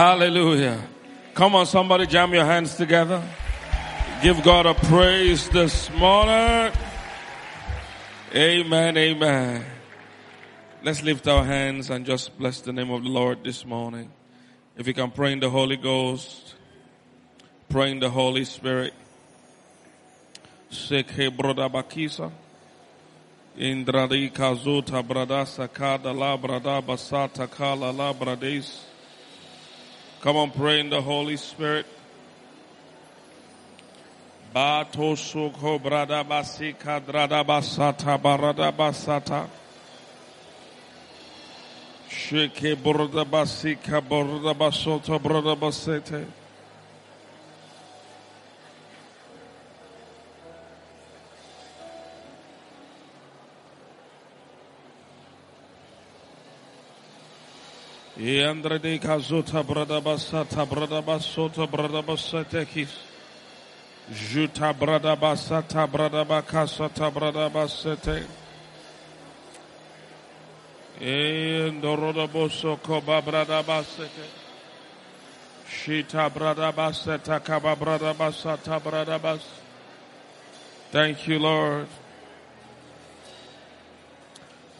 Hallelujah. Come on, somebody jam your hands together. Give God a praise this morning. Amen, amen. Let's lift our hands and just bless the name of the Lord this morning. If you can pray in the Holy Ghost, pray in the Holy Spirit. Sekhe broda bakisa. Indradi kazuta brada sakada la brada basata kala la brades. Come on, pray in the Holy Spirit. Bato sukho brada basika. Sheke brada basika brada basota brada basete. Yandra de kazuta brada basata brada basota brada basete kis. Juta brada basata brada bakasata brada basete. Endoroda boso koba brada basete. Shita brada baseta kaba brada basata brada bas. Thank you, Lord.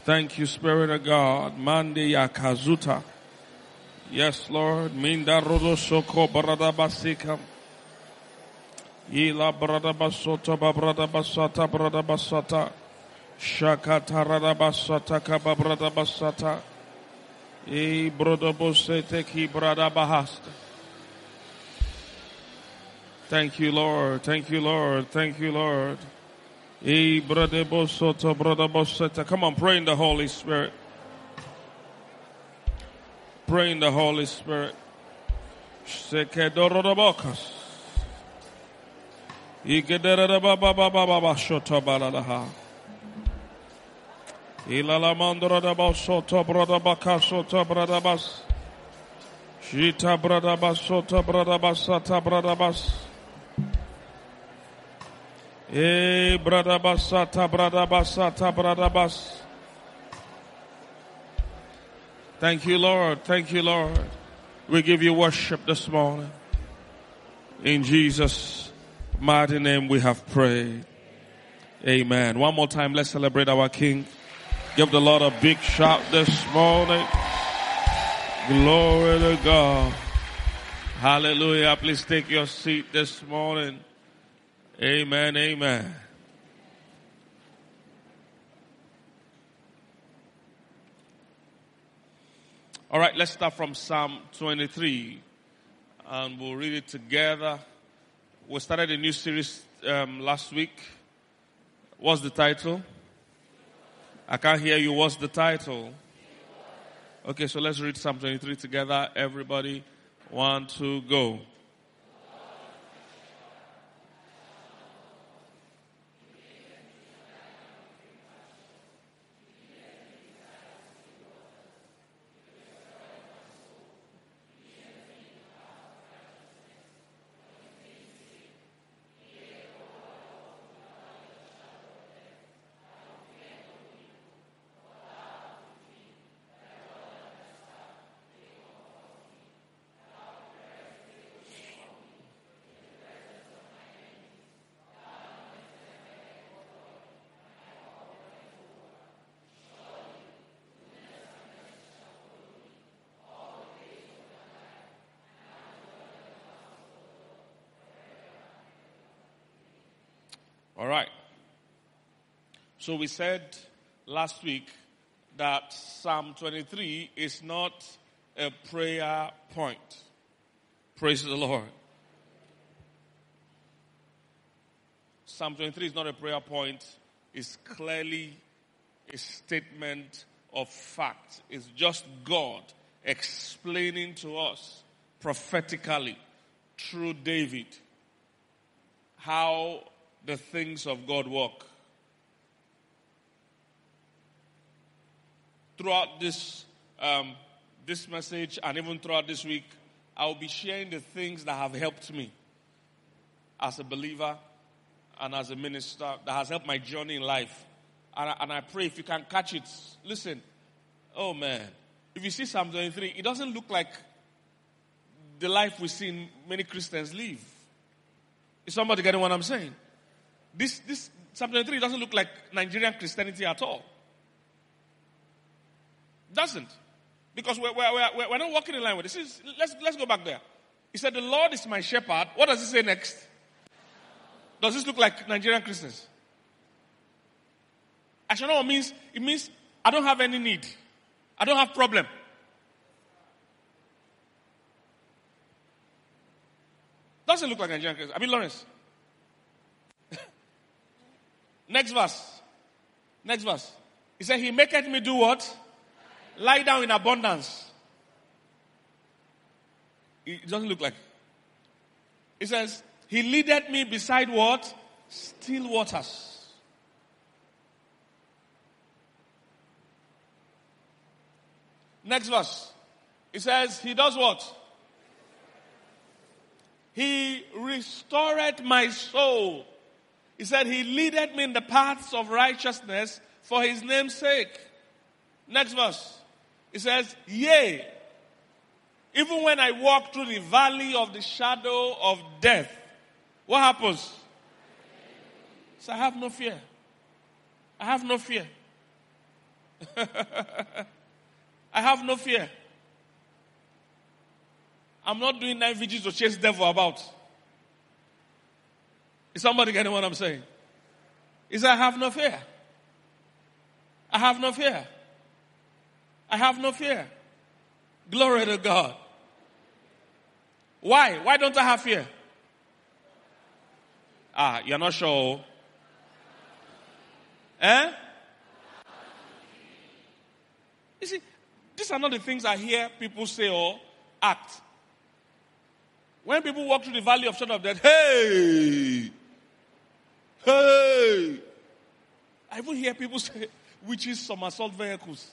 Thank you, Spirit of God. Mandi yakazuta. Yes, Lord. Minda rodo soko brada basika. Ila brada basota ba brada basata brada basata. Shakata rada basata kaba brada basata. E brada bosete ki brada bahasta. Thank you, Lord. Thank you, Lord. Thank you, Lord. E brada bosota brada boseta. Come on, pray in the Holy Spirit. Pray in the Holy Spirit. Ilalamandorodabasoto brodabakasoto brodabas. Shita brodabasoto brodabasata brodabas. E brodabasata brodabasata brodabas. Thank you, Lord. Thank you, Lord. We give you worship this morning. In Jesus' mighty name we have prayed. Amen. One more time, let's celebrate our King. Give the Lord a big shout this morning. Glory to God. Hallelujah. Please take your seat this morning. Amen. Amen. All right, let's start from Psalm 23 and we'll read it together. We started a new series um, last week. What's the title? I can't hear you. What's the title? Okay, so let's read Psalm 23 together. Everybody, one, two, go. All right. So we said last week that Psalm 23 is not a prayer point. Praise the Lord. Psalm 23 is not a prayer point. It's clearly a statement of fact. It's just God explaining to us prophetically through David how the things of God work. Throughout this um, this message and even throughout this week, I will be sharing the things that have helped me as a believer and as a minister that has helped my journey in life. And I, and I pray if you can catch it, listen. Oh man, if you see Psalm 23, it doesn't look like the life we see many Christians live. Is somebody getting what I'm saying? This, this Psalm 23 doesn't look like Nigerian Christianity at all. Doesn't. Because we're, we're, we're, we're not walking in line with this. Is, let's, let's go back there. He said, The Lord is my shepherd. What does he say next? Does this look like Nigerian Christians? Ashanoma means, it means I don't have any need. I don't have problem. Doesn't look like Nigerian Christians. I mean, Lawrence. Next verse. Next verse. He said, He maketh me do what? Lie down in abundance. It doesn't look like. He says, He leadeth me beside what? Still waters. Next verse. It says, He does what? He restored my soul. He said, He leadeth me in the paths of righteousness for His name's sake. Next verse. He says, Yea, even when I walk through the valley of the shadow of death, what happens? So I have no fear. I have no fear. I have no fear. I'm not doing nine vigils to chase devil about. Is somebody getting what I'm saying? Is I have no fear. I have no fear. I have no fear. Glory to God. Why? Why don't I have fear? Ah, you're not sure. Eh? You see, these are not the things I hear people say or act. When people walk through the valley of shadow of death, hey, Hey! I even hear people say witches somersault vehicles.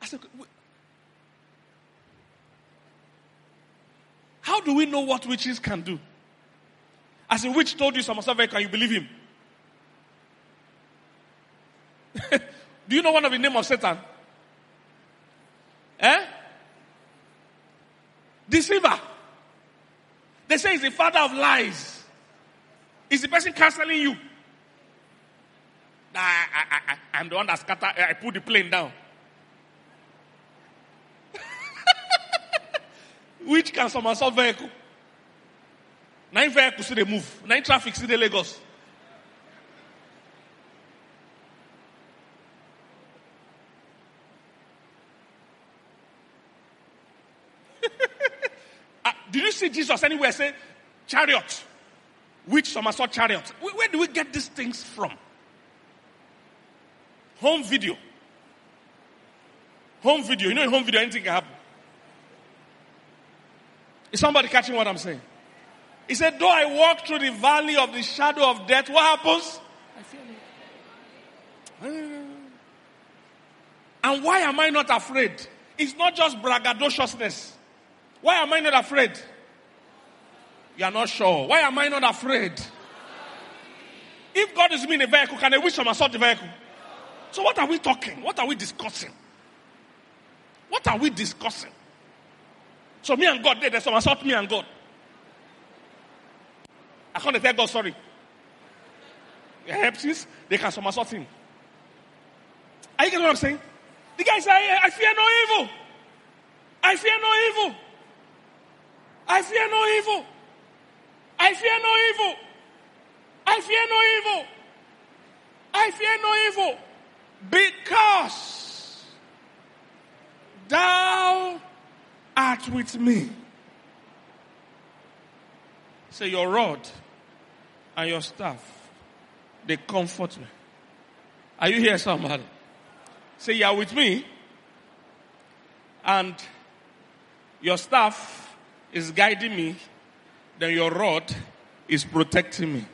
I said, how do we know what witches can do? As a witch told you somersault vehicle, can you believe him? do you know one of the name of Satan? Eh? Deceiver. They say he's the father of lies. Is the person canceling you? I, I, am the one that scatter. I put the plane down. Which can somersault vehicle? Nine vehicles see they move. Nine traffic see the Lagos. uh, did you see Jesus anywhere say chariot? Which somersault chariot? Where do we get these things from? Home video. Home video. You know, in home video, anything can happen. Is somebody catching what I'm saying? He said, Though I walk through the valley of the shadow of death, what happens? I fear it. Ah. And why am I not afraid? It's not just braggadociousness. Why am I not afraid? You are not sure. Why am I not afraid? If God is me in a vehicle, can I wish him assault the vehicle? So what are we talking? What are we discussing? What are we discussing? So me and God, there's some assault me and God. I can't tell God sorry. Hepsis, they can some assault him. Are you getting what I'm saying? The guy said, I fear no evil. I fear no evil. I fear no evil. I fear no evil. I fear no evil. I fear no evil. Because thou art with me. Say, your rod and your staff, they comfort me. Are you here, somebody? Say, you are with me, and your staff is guiding me then your rod is protecting me.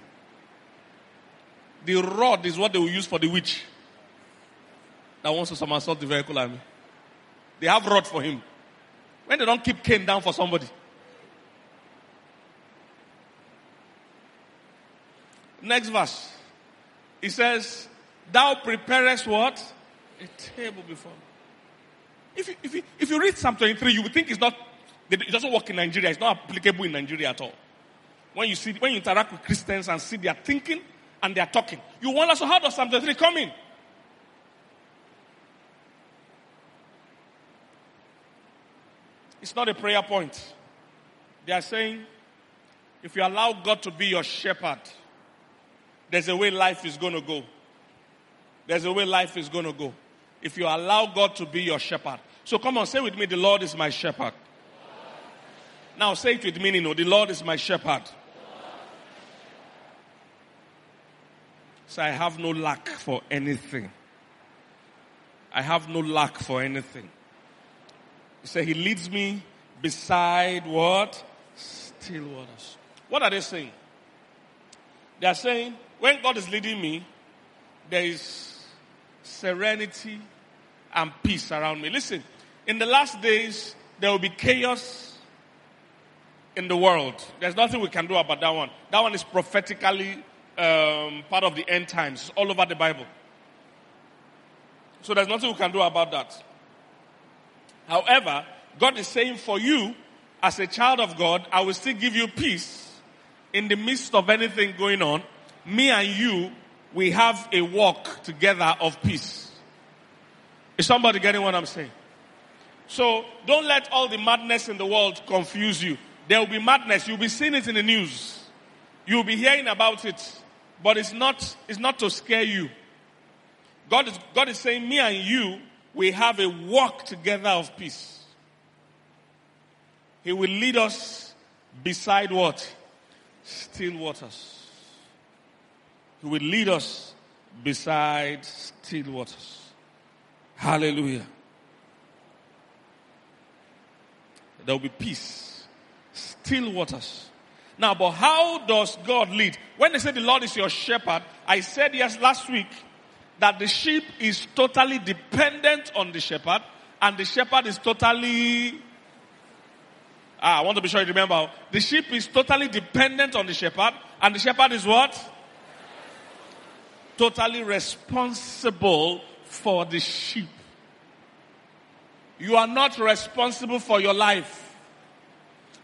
The rod is what they will use for the witch that wants to somersault the vehicle army. They have rod for him. When they don't keep Cain down for somebody. Next verse. He says, Thou preparest what? A table before. If you, if you, if you read Psalm 23, you would think it's not It doesn't work in Nigeria. It's not applicable in Nigeria at all. When you see, when you interact with Christians and see their thinking and their talking, you wonder, so how does Psalm 23 come in? It's not a prayer point. They are saying, if you allow God to be your shepherd, there's a way life is going to go. There's a way life is going to go. If you allow God to be your shepherd. So come on, say with me, the Lord is my shepherd. Now say it with me, know, oh, the Lord is my shepherd. So I have no lack for anything. I have no lack for anything. He said, He leads me beside what? Still waters. What are they saying? They are saying, when God is leading me, there is serenity and peace around me. Listen, in the last days, there will be chaos in the world. There's nothing we can do about that one. That one is prophetically um, part of the end times, all over the Bible. So there's nothing we can do about that. However, God is saying for you, as a child of God, I will still give you peace in the midst of anything going on. Me and you, we have a walk together of peace. Is somebody getting what I'm saying? So don't let all the madness in the world confuse you. There will be madness. You'll be seeing it in the news. You'll be hearing about it. But it's not, it's not to scare you. God is, God is saying, me and you, we have a walk together of peace. He will lead us beside what? Still waters. He will lead us beside still waters. Hallelujah. There will be peace. Still waters. Now, but how does God lead? When they say the Lord is your shepherd, I said yes last week that the sheep is totally dependent on the shepherd and the shepherd is totally ah, I want to be sure you remember the sheep is totally dependent on the shepherd and the shepherd is what? Totally responsible for the sheep. You are not responsible for your life.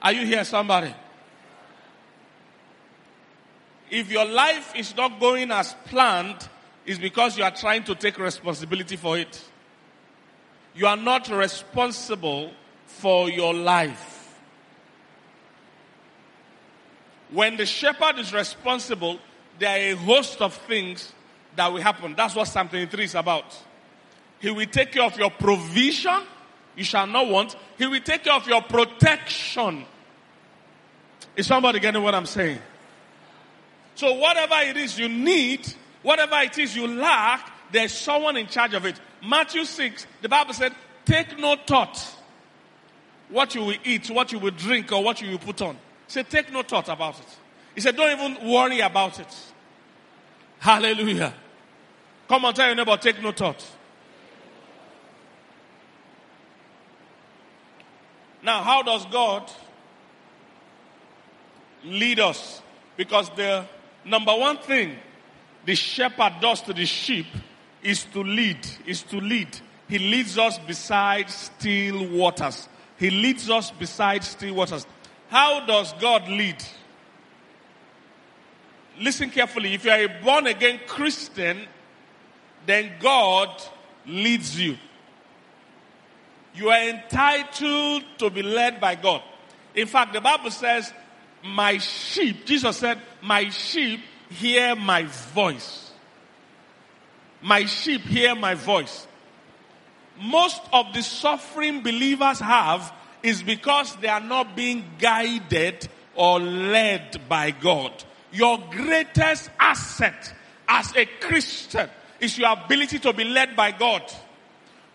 Are you here somebody? If your life is not going as planned, it's because you are trying to take responsibility for it. You are not responsible for your life. When the shepherd is responsible, there are a host of things that will happen. That's what Psalm 23 is about. He will take care of your provision. You shall not want. He will take care of your protection. Is somebody getting what I'm saying? So whatever it is you need, Whatever it is you lack, there's someone in charge of it. Matthew 6, the Bible said, take no thought what you will eat, what you will drink, or what you will put on. He said, take no thought about it. He said, don't even worry about it. Hallelujah. Come on, tell your neighbor, take no thought. Now, how does God lead us? Because the number one thing the shepherd does to the sheep is to lead, is to lead. He leads us beside still waters. He leads us beside still waters. How does God lead? Listen carefully. If you are a born again Christian, then God leads you. You are entitled to be led by God. In fact, the Bible says, my sheep, Jesus said, my sheep hear my voice. My sheep hear my voice. Most of the suffering believers have is because they are not being guided or led by God. Your greatest asset as a Christian is your ability to be led by God.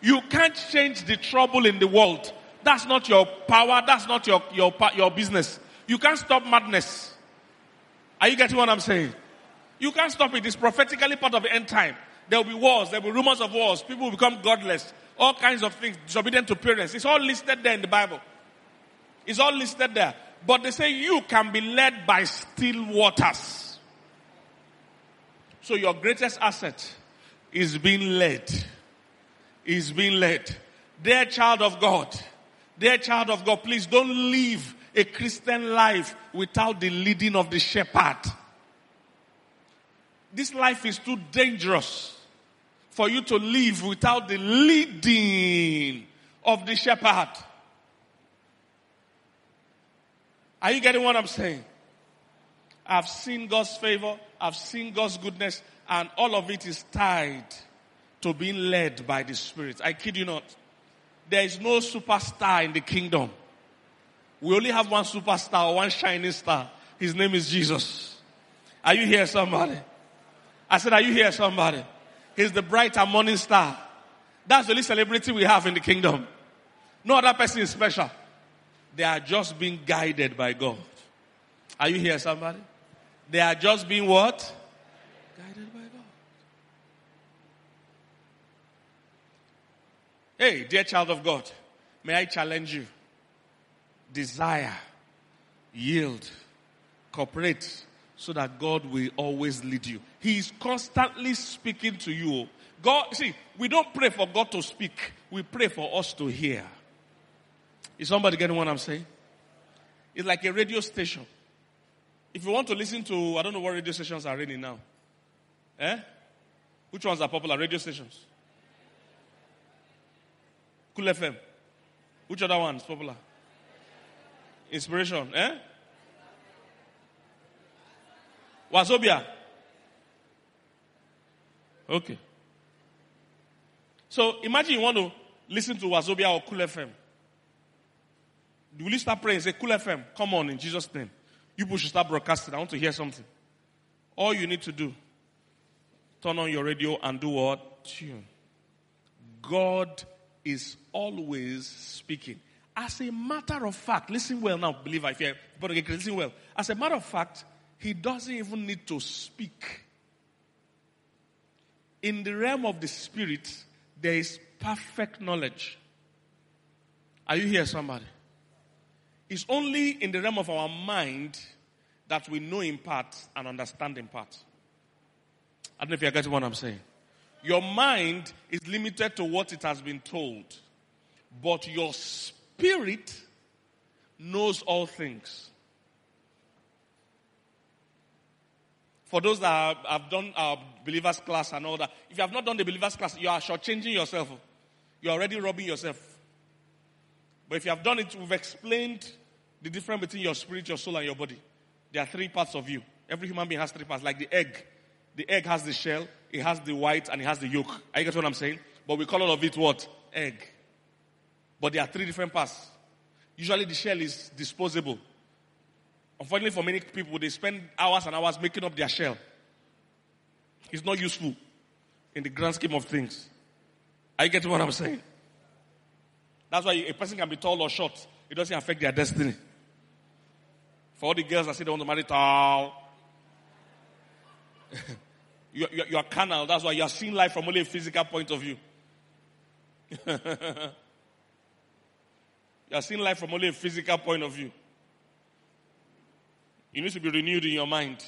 You can't change the trouble in the world. That's not your power. That's not your, your, your business. You can't stop madness. Are you getting what I'm saying? You can't stop it. It's prophetically part of the end time. There will be wars. There will be rumors of wars. People will become godless. All kinds of things. Disobedient to parents. It's all listed there in the Bible. It's all listed there. But they say you can be led by still waters. So your greatest asset is being led. Is being led. Dear child of God, Dear child of God, please don't live a Christian life without the leading of the shepherd. This life is too dangerous for you to live without the leading of the shepherd. Are you getting what I'm saying? I've seen God's favor, I've seen God's goodness, and all of it is tied to being led by the Spirit. I kid you not. There is no superstar in the kingdom. We only have one superstar, one shining star. His name is Jesus. Are you here, somebody? I said, Are you here, somebody? He's the bright and morning star. That's the only celebrity we have in the kingdom. No other person is special. They are just being guided by God. Are you here, somebody? They are just being what? Guided by God. Hey, dear child of God, may I challenge you? Desire, yield, cooperate, so that God will always lead you. He is constantly speaking to you. God, see, we don't pray for God to speak. We pray for us to hear. Is somebody getting what I'm saying? It's like a radio station. If you want to listen to, I don't know what radio stations are running now. Eh? Which ones are popular radio stations? Cool FM. Which other ones popular? Inspiration, eh? Wazobia. Okay. So imagine you want to listen to Wazobia or Cool FM. Will you start praying? Say, Cool FM, come on in Jesus' name. You should start broadcasting. I want to hear something. All you need to do, turn on your radio and do what? Tune. God is always speaking. As a matter of fact, listen well now, believer, if you're again, listen well. As a matter of fact, he doesn't even need to speak. In the realm of the spirit, there is perfect knowledge. Are you here, somebody? It's only in the realm of our mind that we know in part and understand in part. I don't know if you're getting what I'm saying. Your mind is limited to what it has been told, but your spirit knows all things. For those that have done our believers class and all that, if you have not done the believers class, you are shortchanging yourself. You're already robbing yourself. But if you have done it, we've explained the difference between your spirit, your soul, and your body. There are three parts of you. Every human being has three parts, like the egg. The egg has the shell, it has the white, and it has the yolk. Are you get what I'm saying? But we call all of it what? Egg. But there are three different parts. Usually the shell is disposable. Unfortunately for many people, they spend hours and hours making up their shell. It's not useful in the grand scheme of things. Are you getting what I'm saying? That's why a person can be tall or short. It doesn't affect their destiny. For all the girls that say they want to marry tall, you, you, you are carnal. That's why you are seeing life from only a physical point of view. you are seeing life from only a physical point of view. You need to be renewed in your mind.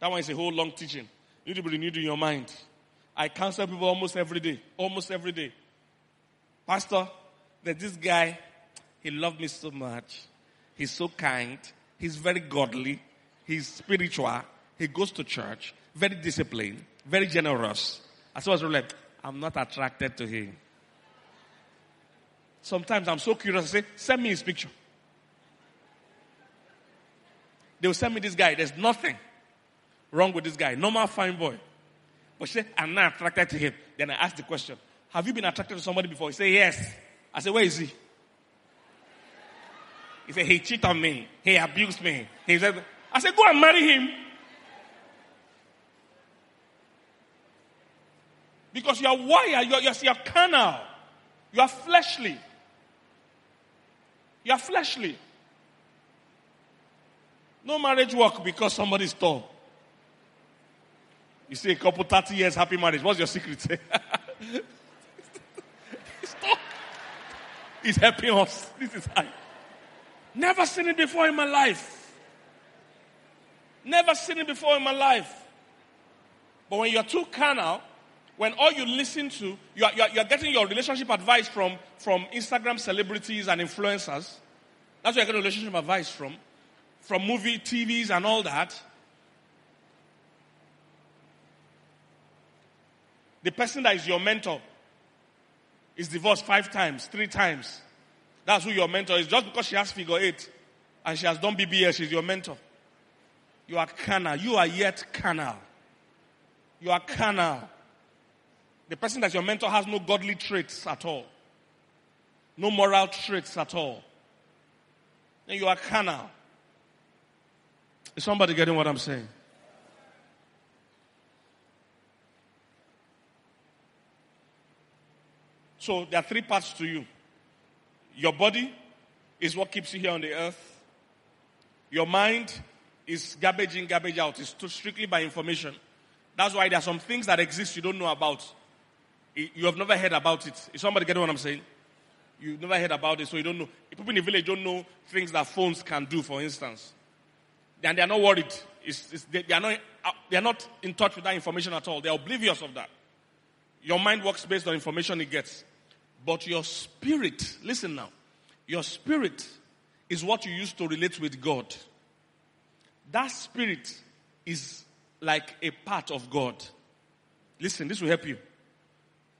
That one is a whole long teaching. You need to be renewed in your mind. I counsel people almost every day. Almost every day. Pastor, that this guy, he loved me so much. He's so kind. He's very godly. He's spiritual. He goes to church. Very disciplined. Very generous. I was like, I'm not attracted to him. Sometimes I'm so curious. I say, send me his picture. They will send me this guy. There's nothing wrong with this guy. Normal fine boy. But she said, I'm not attracted to him. Then I ask the question, have you been attracted to somebody before? He said, yes. I said, where is he? He said, he cheated on me. He abused me. He said, I said, go and marry him. Because you are wired, you are, you are, you are carnal. You are fleshly. You are fleshly. No marriage work because somebody is tall. You see a couple 30 years happy marriage. What's your secret? He's helping us. This is high. Never seen it before in my life. Never seen it before in my life. But when you're too carnal, when all you listen to, you are, you are, you are getting your relationship advice from, from Instagram celebrities and influencers. That's where you get relationship advice from. From movie, TVs, and all that. The person that is your mentor is divorced five times, three times. That's who your mentor is. Just because she has figure eight and she has done BBS, she's your mentor. You are carnal. You are yet carnal. You are carnal. The person that's your mentor has no godly traits at all. No moral traits at all. And you are carnal. Is somebody getting what I'm saying? So there are three parts to you. Your body is what keeps you here on the earth. Your mind is garbage in, garbage out. It's strictly by information. That's why there are some things that exist you don't know about. You have never heard about it. Is somebody getting what I'm saying? You've never heard about it, so you don't know. People in the village don't know things that phones can do, for instance. And they are not worried. It's, it's, they, they, are not, uh, they are not in touch with that information at all. They are oblivious of that. Your mind works based on information it gets. But your spirit, listen now, your spirit is what you use to relate with God. That spirit is like a part of God. Listen, this will help you.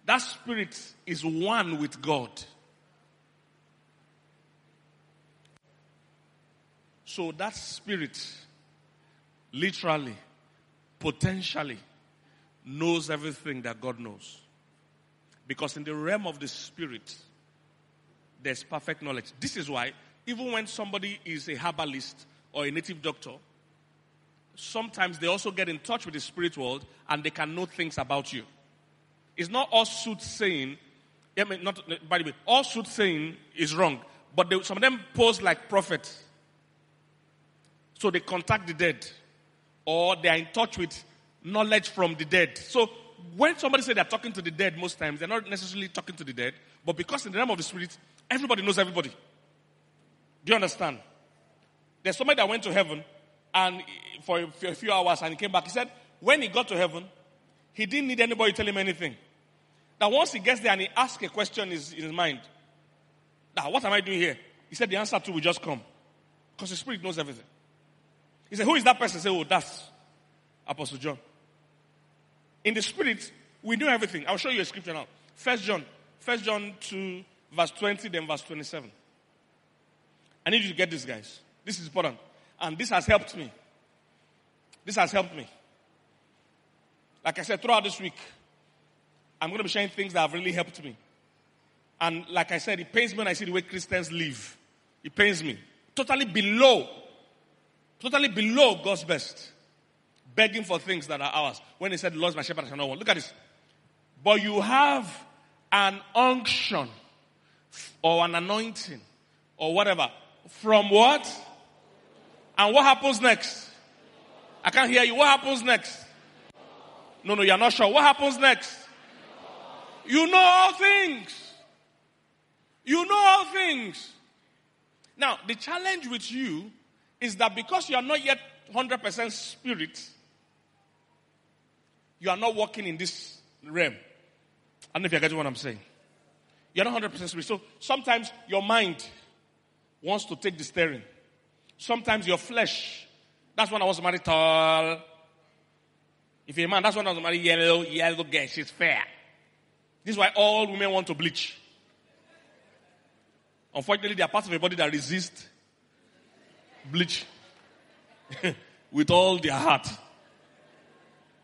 That spirit is one with God. So that spirit literally, potentially knows everything that God knows. Because in the realm of the spirit, there's perfect knowledge. This is why, even when somebody is a herbalist or a native doctor, sometimes they also get in touch with the spirit world and they can know things about you. It's not all soothsaying. I mean, not, by the way, all soothsaying is wrong. But they, some of them pose like prophets. So they contact the dead. Or they are in touch with knowledge from the dead. So when somebody say they're talking to the dead, most times they're not necessarily talking to the dead. But because in the realm of the spirit, everybody knows everybody. Do you understand? There's somebody that went to heaven and for a few hours and he came back. He said, when he got to heaven, he didn't need anybody to tell him anything. Now, once he gets there and he asks a question in his, in his mind, now, what am I doing here? He said, the answer to will just come. Because the Spirit knows everything. He said, who is that person? He said, oh, that's Apostle John. In the Spirit, we know everything. I'll show you a scripture now. First John. First John 2, verse 20, then verse 27. I need you to get this, guys. This is important. And this has helped me. This has helped me. Like I said, throughout this week, I'm going to be sharing things that have really helped me. And like I said, it pains me when I see the way Christians live. It pains me. Totally below, totally below God's best. Begging for things that are ours. When he said, the Lord's my shepherd, I shall not want. Look at this. But you have an unction or an anointing or whatever. From what? And what happens next? I can't hear you. What happens next? No, no, you're not sure. What happens next? You know all things. You know all things. Now, the challenge with you is that because you are not yet 100% spirit, you are not walking in this realm. I don't know if you're getting what I'm saying. You're not 100% spirit. So sometimes your mind wants to take the steering. Sometimes your flesh, that's when I was married tall. If you're a man, that's when I was married yellow, yellow girl, she's fair. This is why all women want to bleach. Unfortunately, they are part of a body that resist bleach with all their heart.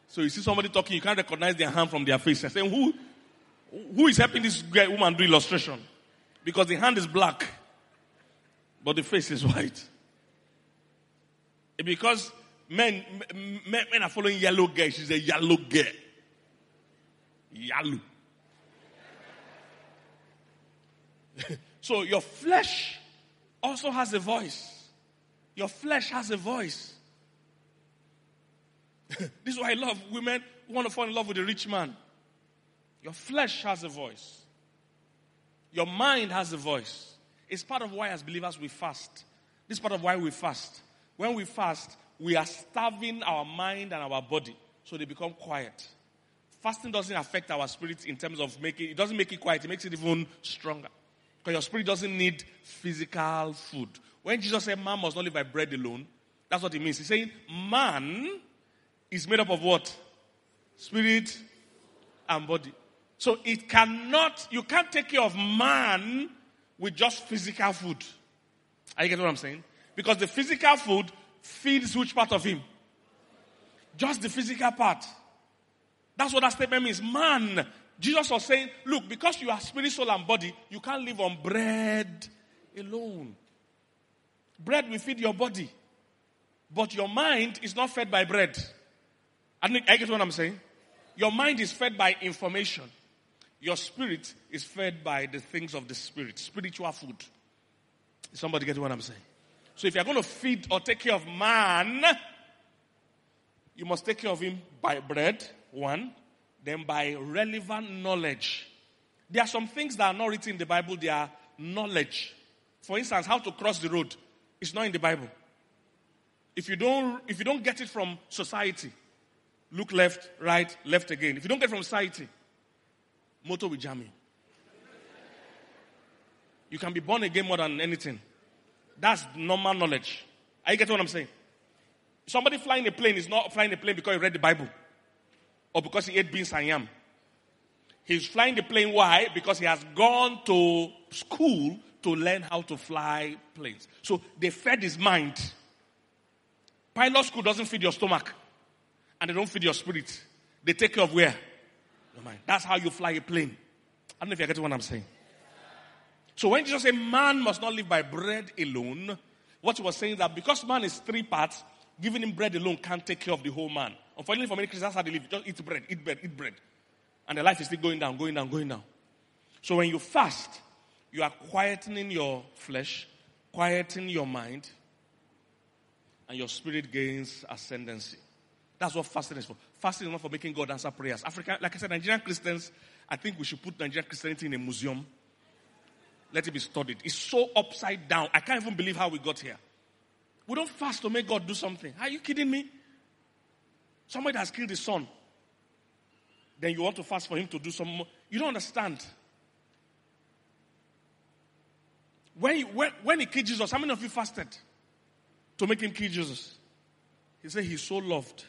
So you see somebody talking, you can't recognize their hand from their face. And saying, who, who is helping this woman do illustration? Because the hand is black, but the face is white. Because men, men, men are following yellow girl. She's a yellow girl. Yellow. so your flesh also has a voice. Your flesh has a voice. this is why I love women who want to fall in love with a rich man. Your flesh has a voice. Your mind has a voice. It's part of why, as believers, we fast. This is part of why we fast. When we fast, we are starving our mind and our body so they become quiet. fasting doesn't affect our spirit in terms of making it doesn't make it quiet, it makes it even stronger. Because your spirit doesn't need physical food. When Jesus said man must not live by bread alone, that's what he means. He's saying man is made up of what? Spirit and body. So it cannot, you can't take care of man with just physical food. Are you getting what I'm saying? Because the physical food feeds which part of him? Just the physical part. That's what that statement means. Man, Jesus was saying, look, because you are spirit, soul, and body, you can't live on bread alone. Bread will feed your body. But your mind is not fed by bread. I, I get what I'm saying? Your mind is fed by information. Your spirit is fed by the things of the spirit, spiritual food. Somebody get what I'm saying? So if you're going to feed or take care of man, you must take care of him by bread, one, then by relevant knowledge. There are some things that are not written in the Bible, they are knowledge. For instance, how to cross the road is not in the Bible. If you don't, if you don't get it from society, look left, right, left again. If you don't get from society, motor will jam you. You can be born again more than anything. That's normal knowledge. Are you getting what I'm saying? Somebody flying a plane is not flying a plane because he read the Bible or because he ate beans and yam. He's flying the plane. Why? Because he has gone to school to learn how to fly planes. So they fed his mind. Pilot school doesn't feed your stomach and they don't feed your spirit. They take care of where? Your mind. That's how you fly a plane. I don't know if you're getting what I'm saying. So when Jesus said man must not live by bread alone, what he was saying is that because man is three parts, giving him bread alone can't take care of the whole man. Unfortunately for many Christians, how they live. Just eat bread, eat bread, eat bread. And their life is still going down, going down, going down. So when you fast, you are quietening your flesh, quieting your mind, and your spirit gains ascendancy. That's what fasting is for. Fasting is not for making God answer prayers. African, like I said, Nigerian Christians, I think we should put Nigerian Christianity in a museum let it be studied. It's so upside down. I can't even believe how we got here. We don't fast to make God do something. Are you kidding me? Somebody has killed his son. Then you want to fast for him to do some more. You don't understand. When, he, when, when he killed Jesus, how many of you fasted to make him kill Jesus? He said he's so loved.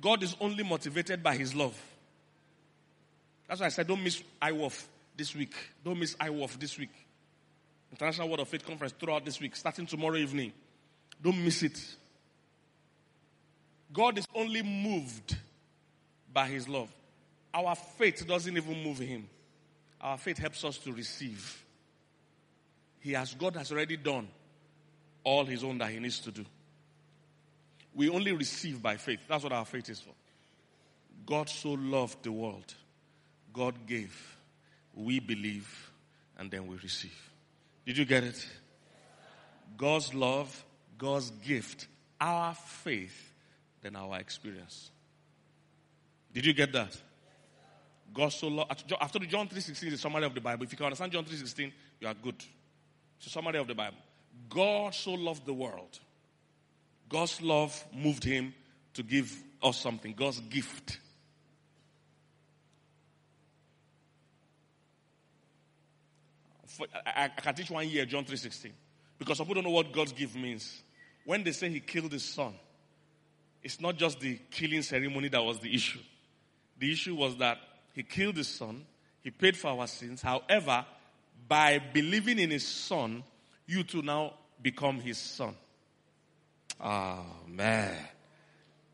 God is only motivated by his love. That's why I said don't miss IWOF this week. Don't miss IWOF this week. International Word of Faith Conference throughout this week, starting tomorrow evening. Don't miss it. God is only moved by His love. Our faith doesn't even move Him. Our faith helps us to receive. He has, God has already done all His own that He needs to do. We only receive by faith. That's what our faith is for. God so loved the world, God gave we believe, and then we receive. Did you get it? God's love, God's gift, our faith, then our experience. Did you get that? God so loved. After John 3.16 is a summary of the Bible. If you can understand John 3.16, you are good. It's a summary of the Bible. God so loved the world. God's love moved him to give us something. God's gift. for, I, I, can teach one year John 3.16. Because some people don't know what God's gift means. When they say he killed his son, it's not just the killing ceremony that was the issue. The issue was that he killed his son, he paid for our sins. However, by believing in his son, you too now become his son. Oh man.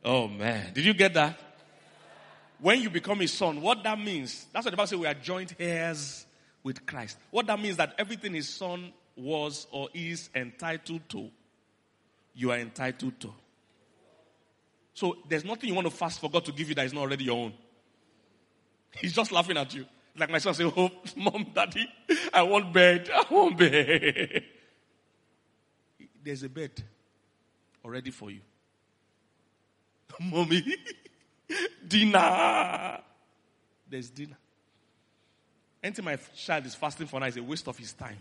Oh man. Did you get that? When you become his son, what that means, that's what the Bible says we are joint heirs with Christ. What that means that everything his son was or is entitled to, you are entitled to. So there's nothing you want to fast for God to give you that is not already your own. He's just laughing at you. Like my son say, Oh, mom, daddy, I want bed. I want bed. There's a bed already for you. Mommy, dinner. There's dinner. Anything my child is fasting for now is a waste of his time.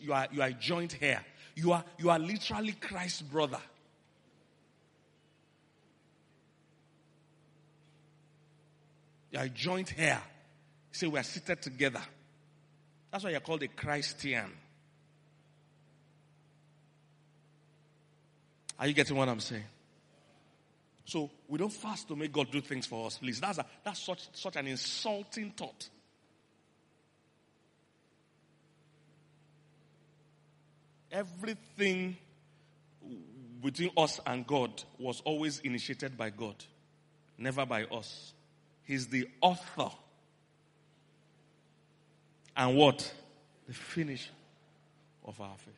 You are, you are joint heir. You are, you are literally Christ's brother. You are joint heir. Say we are seated together. That's why you're called a Christian. Are you getting what I'm saying? So we don't fast to make God do things for us, please. That's, a, that's such, such an insulting thought. Everything between us and God was always initiated by God, never by us. He's the author. And what? The finish of our faith.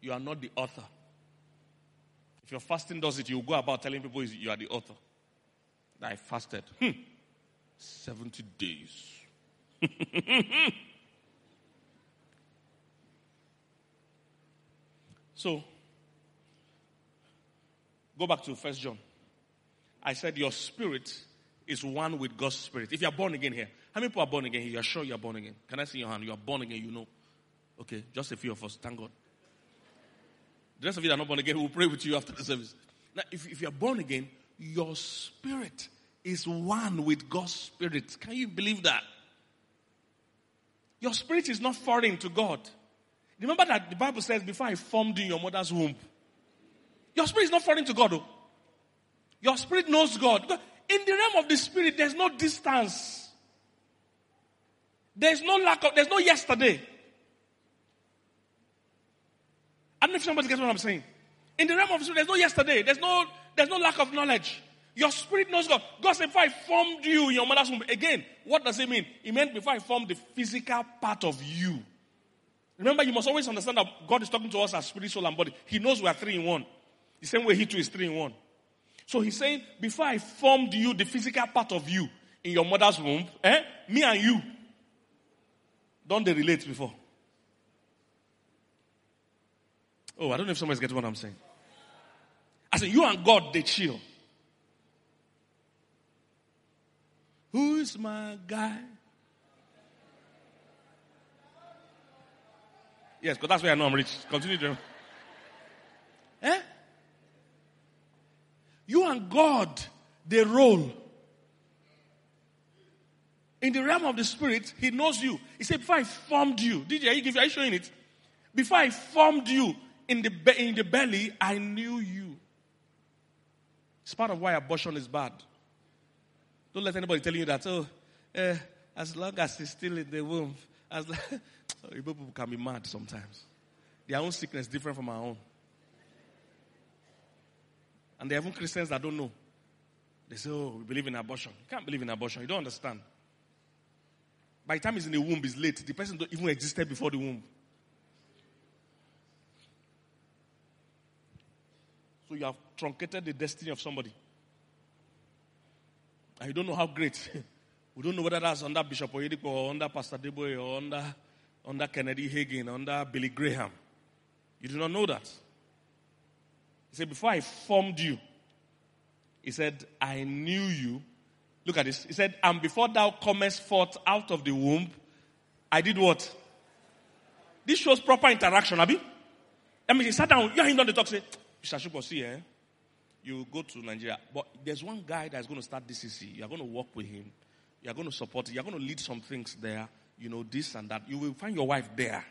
You are not the author. If your fasting does it, you go about telling people you are the author. I fasted. Hmm. 70 days. so, go back to First John. I said your spirit is one with God's spirit. If you are born again here, how many people are born again here? You are sure you are born again? Can I see your hand? You are born again, you know. Okay, just a few of us. Thank God. The rest of you are not born again. We'll pray with you after the service. Now, if, if you're born again, your spirit is one with God's spirit. Can you believe that? Your spirit is not foreign to God. Remember that the Bible says, before I formed you in your mother's womb, your spirit is not foreign to God. Though. Your spirit knows God. In the realm of the spirit, there's no distance. There's no lack of, there's no yesterday. I don't know if somebody gets what I'm saying. In the realm of the spirit, there's no yesterday. There's no, there's no lack of knowledge. Your spirit knows God. God said, before I formed you in your mother's womb. Again, what does it mean? It meant before I formed the physical part of you. Remember, you must always understand that God is talking to us as spirit, soul, and body. He knows we are three in one. The same way He too is three in one. So He's saying, before I formed you, the physical part of you in your mother's womb, eh, me and you, don't they relate before? Oh, I don't know if somebody's getting what I'm saying. I said, you and God, they chill. Who's my guy? Yes, because that's where I know I'm rich. Continue, Jeremy. Eh? You and God, they roll. In the realm of the spirit, He knows you. He said, Before I formed you, are you, are you showing it? Before I formed you, in the, in the belly, I knew you. It's part of why abortion is bad. Don't let anybody tell you that, oh, eh, as long as he's still in the womb, as people can be mad sometimes. Their own sickness is different from our own. And there are even Christians that don't know. They say, oh, we believe in abortion. You can't believe in abortion. You don't understand. By the time he's in the womb, it's late. The person don't even existed before the womb. So you have truncated the destiny of somebody. And you don't know how great. we don't know whether that's under Bishop Oyedepo or under Pastor Adeboye or under, under Kenneth Hagin, under Billy Graham. You do not know that. He said, Before I formed you, he said, I knew you. Look at this. He said, And before thou comest forth out of the womb, I did what? This shows proper interaction, Abi. I mean, he sat down, and him on the talk, say, Mr. Shupo, see, eh? You go to Nigeria. But there's one guy that's going to start DCC. You're going to work with him. You're going to support. You're going to lead some things there. You know, this and that. You will find your wife there.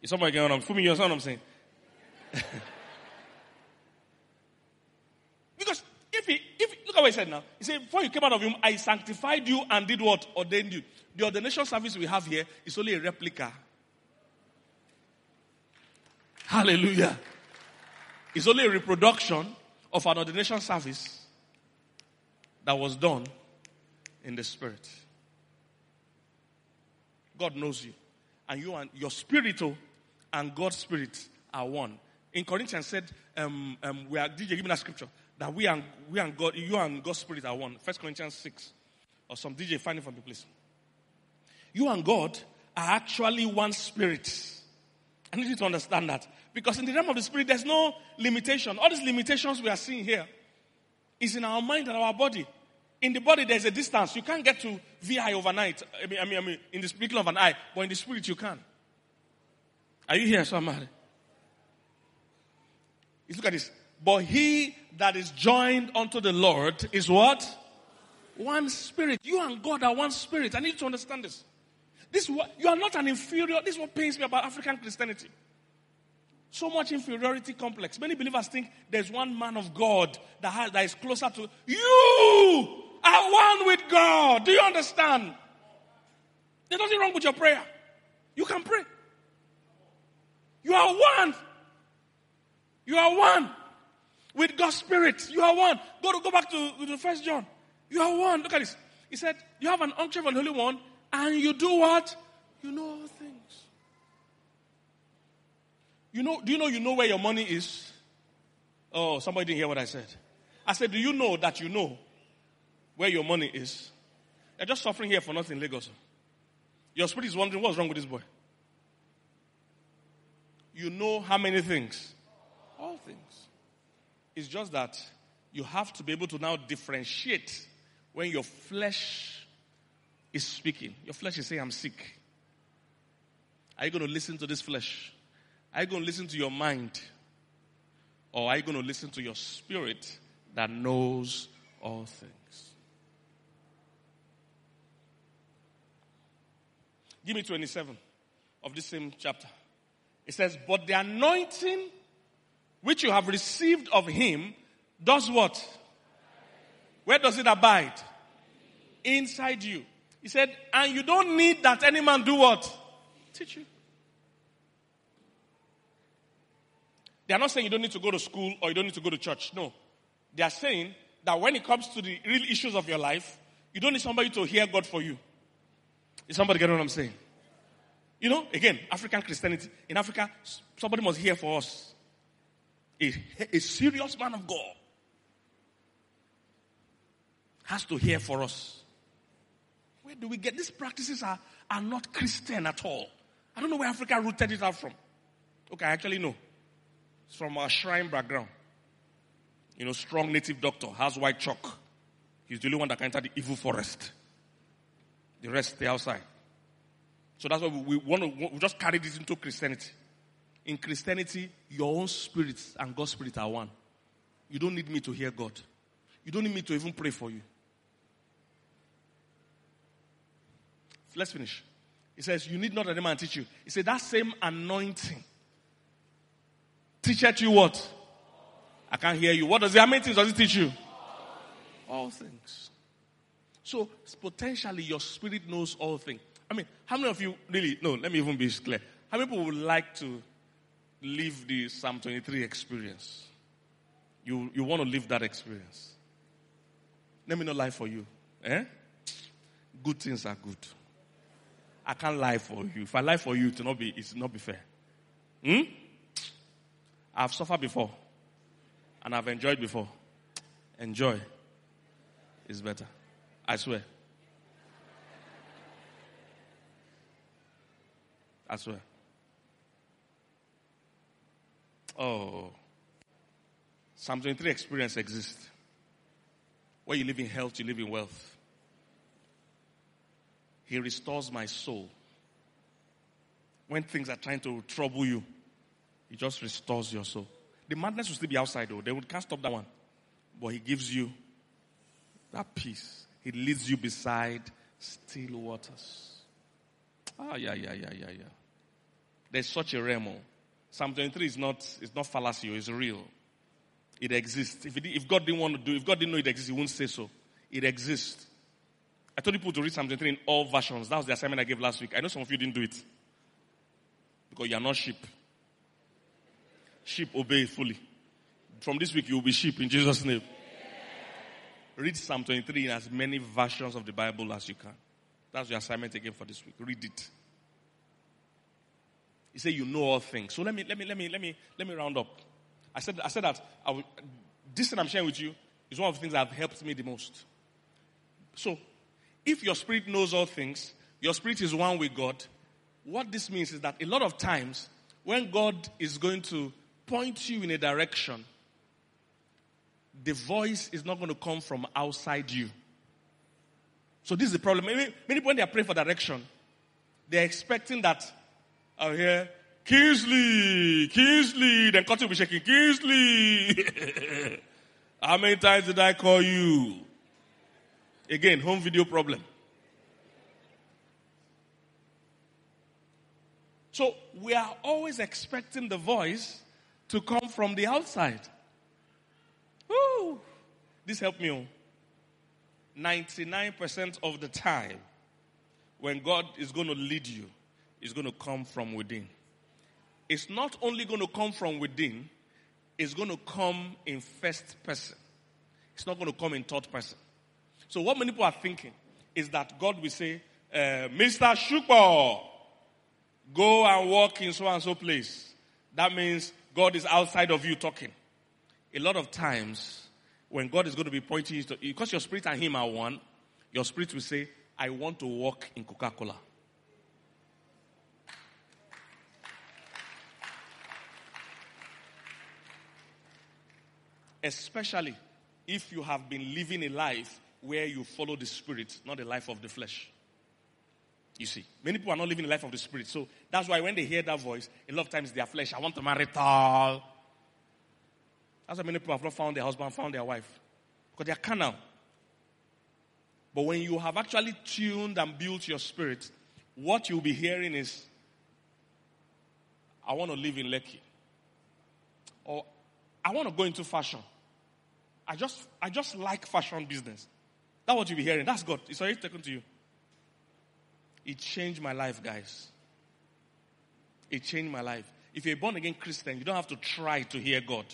Is somebody going on? Fumi, you understand what I'm saying? because if he, if look at what he said now. He said, before you came out of him, I sanctified you and did what? Ordained you. The ordination service we have here is only a replica. Hallelujah. It's only a reproduction of an ordination service that was done in the spirit. God knows you. And you and your spiritual and God's spirit are one. In Corinthians said, um, um, we are, did you give me that scripture? That we and, we and God, you and God's spirit are one. First Corinthians 6. Or some DJ, find it from the place. You and God are actually one spirit. I need you to understand that. Because in the realm of the spirit, there's no limitation. All these limitations we are seeing here is in our mind and our body. In the body, there's a distance. You can't get to VI overnight. I mean, I mean, I mean in the speaking of an eye, but in the spirit, you can. Are you here, somebody? Look at this. But he that is joined unto the Lord is what? one spirit. You and God are one spirit. I need to understand this. This you are not an inferior. This is what pains me about African Christianity. So much inferiority complex. Many believers think there's one man of God that, has, that is closer to you. Are one with God. Do you understand? There's nothing wrong with your prayer. You can pray. You are one. You are one with God's Spirit. You are one. Go to go back to, to First John. You are one. Look at this. He said, "You have an unction from the Holy One, and you do what? You know all things. You know? Do you know? You know where your money is? Oh, somebody didn't hear what I said. I said, do you know that you know where your money is? You're just suffering here for nothing, Lagos. Your spirit is wondering what's wrong with this boy. You know how many things? All things. It's just that you have to be able to now differentiate when your flesh is speaking. Your flesh is saying, I'm sick. Are you going to listen to this flesh? Are you going to listen to your mind? Or are you going to listen to your spirit that knows all things? Give me 27 of this same chapter. It says, But the anointing which you have received of him does what? Where does it abide? Inside you. He said, and you don't need that any man do what? Teach you. They are not saying you don't need to go to school or you don't need to go to church. No. They are saying that when it comes to the real issues of your life, you don't need somebody to hear God for you. Is somebody getting what I'm saying? You know, again, African Christianity. In Africa, somebody must hear for us. A, a serious man of God has to hear for us. Where do we get these practices are, are not Christian at all. I don't know where Africa rooted it out from. Okay, I actually know. It's from our shrine background. You know, strong native doctor has white chalk. He's the only one that can enter the evil forest. The rest stay outside. So that's why we, want to we just carry this into Christianity. In Christianity, your own spirit and God's spirit are one. You don't need me to hear God. You don't need me to even pray for you. Let's finish. He says, You need not that any man teach you. He said, That same anointing teacheth you what? I can't hear you. What does many things does it teach you? All things. So potentially your spirit knows all things. I mean, how many of you really, no, let me even be clear. How many people would like to live the Psalm 23 experience? You, you want to live that experience. Let me not lie for you. Eh? Good things are good. I can't lie for you. If I lie for you, it will not be, it will not be fair. Hmm? I've suffered before. And I've enjoyed before. Enjoy is better. I swear. I swear. Oh. Psalm 23 experience exists. Where you live in health, you live in wealth. He restores my soul. When things are trying to trouble you, He just restores your soul. The madness will still be outside though. They would can't stop that one. But He gives you that peace. He leads you beside still waters. Ah, yeah, yeah, yeah, yeah, yeah. There's such a realm. Oh. Psalm 23 is not, it's not fallacy, oh, it's real. It exists. If, it, if God didn't want to do, if God didn't know it exists, He wouldn't say so. It exists. I told you people to read Psalm 23 in all versions. That was the assignment I gave last week. I know some of you didn't do it. Because you are not sheep. Sheep obey fully. From this week, you will be sheep in Jesus' name. Read Psalm 23 in as many versions of the Bible as you can. That's your assignment again for this week. Read it. He said, You know all things. So let me, let me, let me, let me, let me round up. I said, I said that I will, this thing I'm sharing with you is one of the things that have helped me the most. So if your spirit knows all things, your spirit is one with God, what this means is that a lot of times when God is going to point you in a direction, the voice is not going to come from outside you. So this is the problem. Many, many when they are praying for direction, they're expecting that I oh, hear Kingsley, Kingsley, then will be shaking, Kingsley. How many times did I call you? Again, home video problem. So we are always expecting the voice to come from the outside. Woo! This helped me. 99% of the time, when God is going to lead you, it's going to come from within. It's not only going to come from within, it's going to come in first person. It's not going to come in third person. So what many people are thinking is that God will say, uh, Mr. Shukbo, go and walk in so and so place. That means God is outside of you talking. A lot of times, when God is going to be pointing you to, because your spirit and Him are one, your spirit will say, I want to walk in Coca Cola. Especially if you have been living a life where you follow the spirit, not the life of the flesh. You see, many people are not living the life of the spirit. So that's why when they hear that voice, a lot of times their flesh, I want to marry tall. That's why many people have not found their husband, found their wife. Because they are carnal. But when you have actually tuned and built your spirit, what you'll be hearing is, I want to live in Lekki. Or I want to go into fashion. I just, I just like fashion business. That's what you'll be hearing. That's God. It's already taken to you. It changed my life, guys. It changed my life. If you're a born again Christian, you don't have to try to hear God.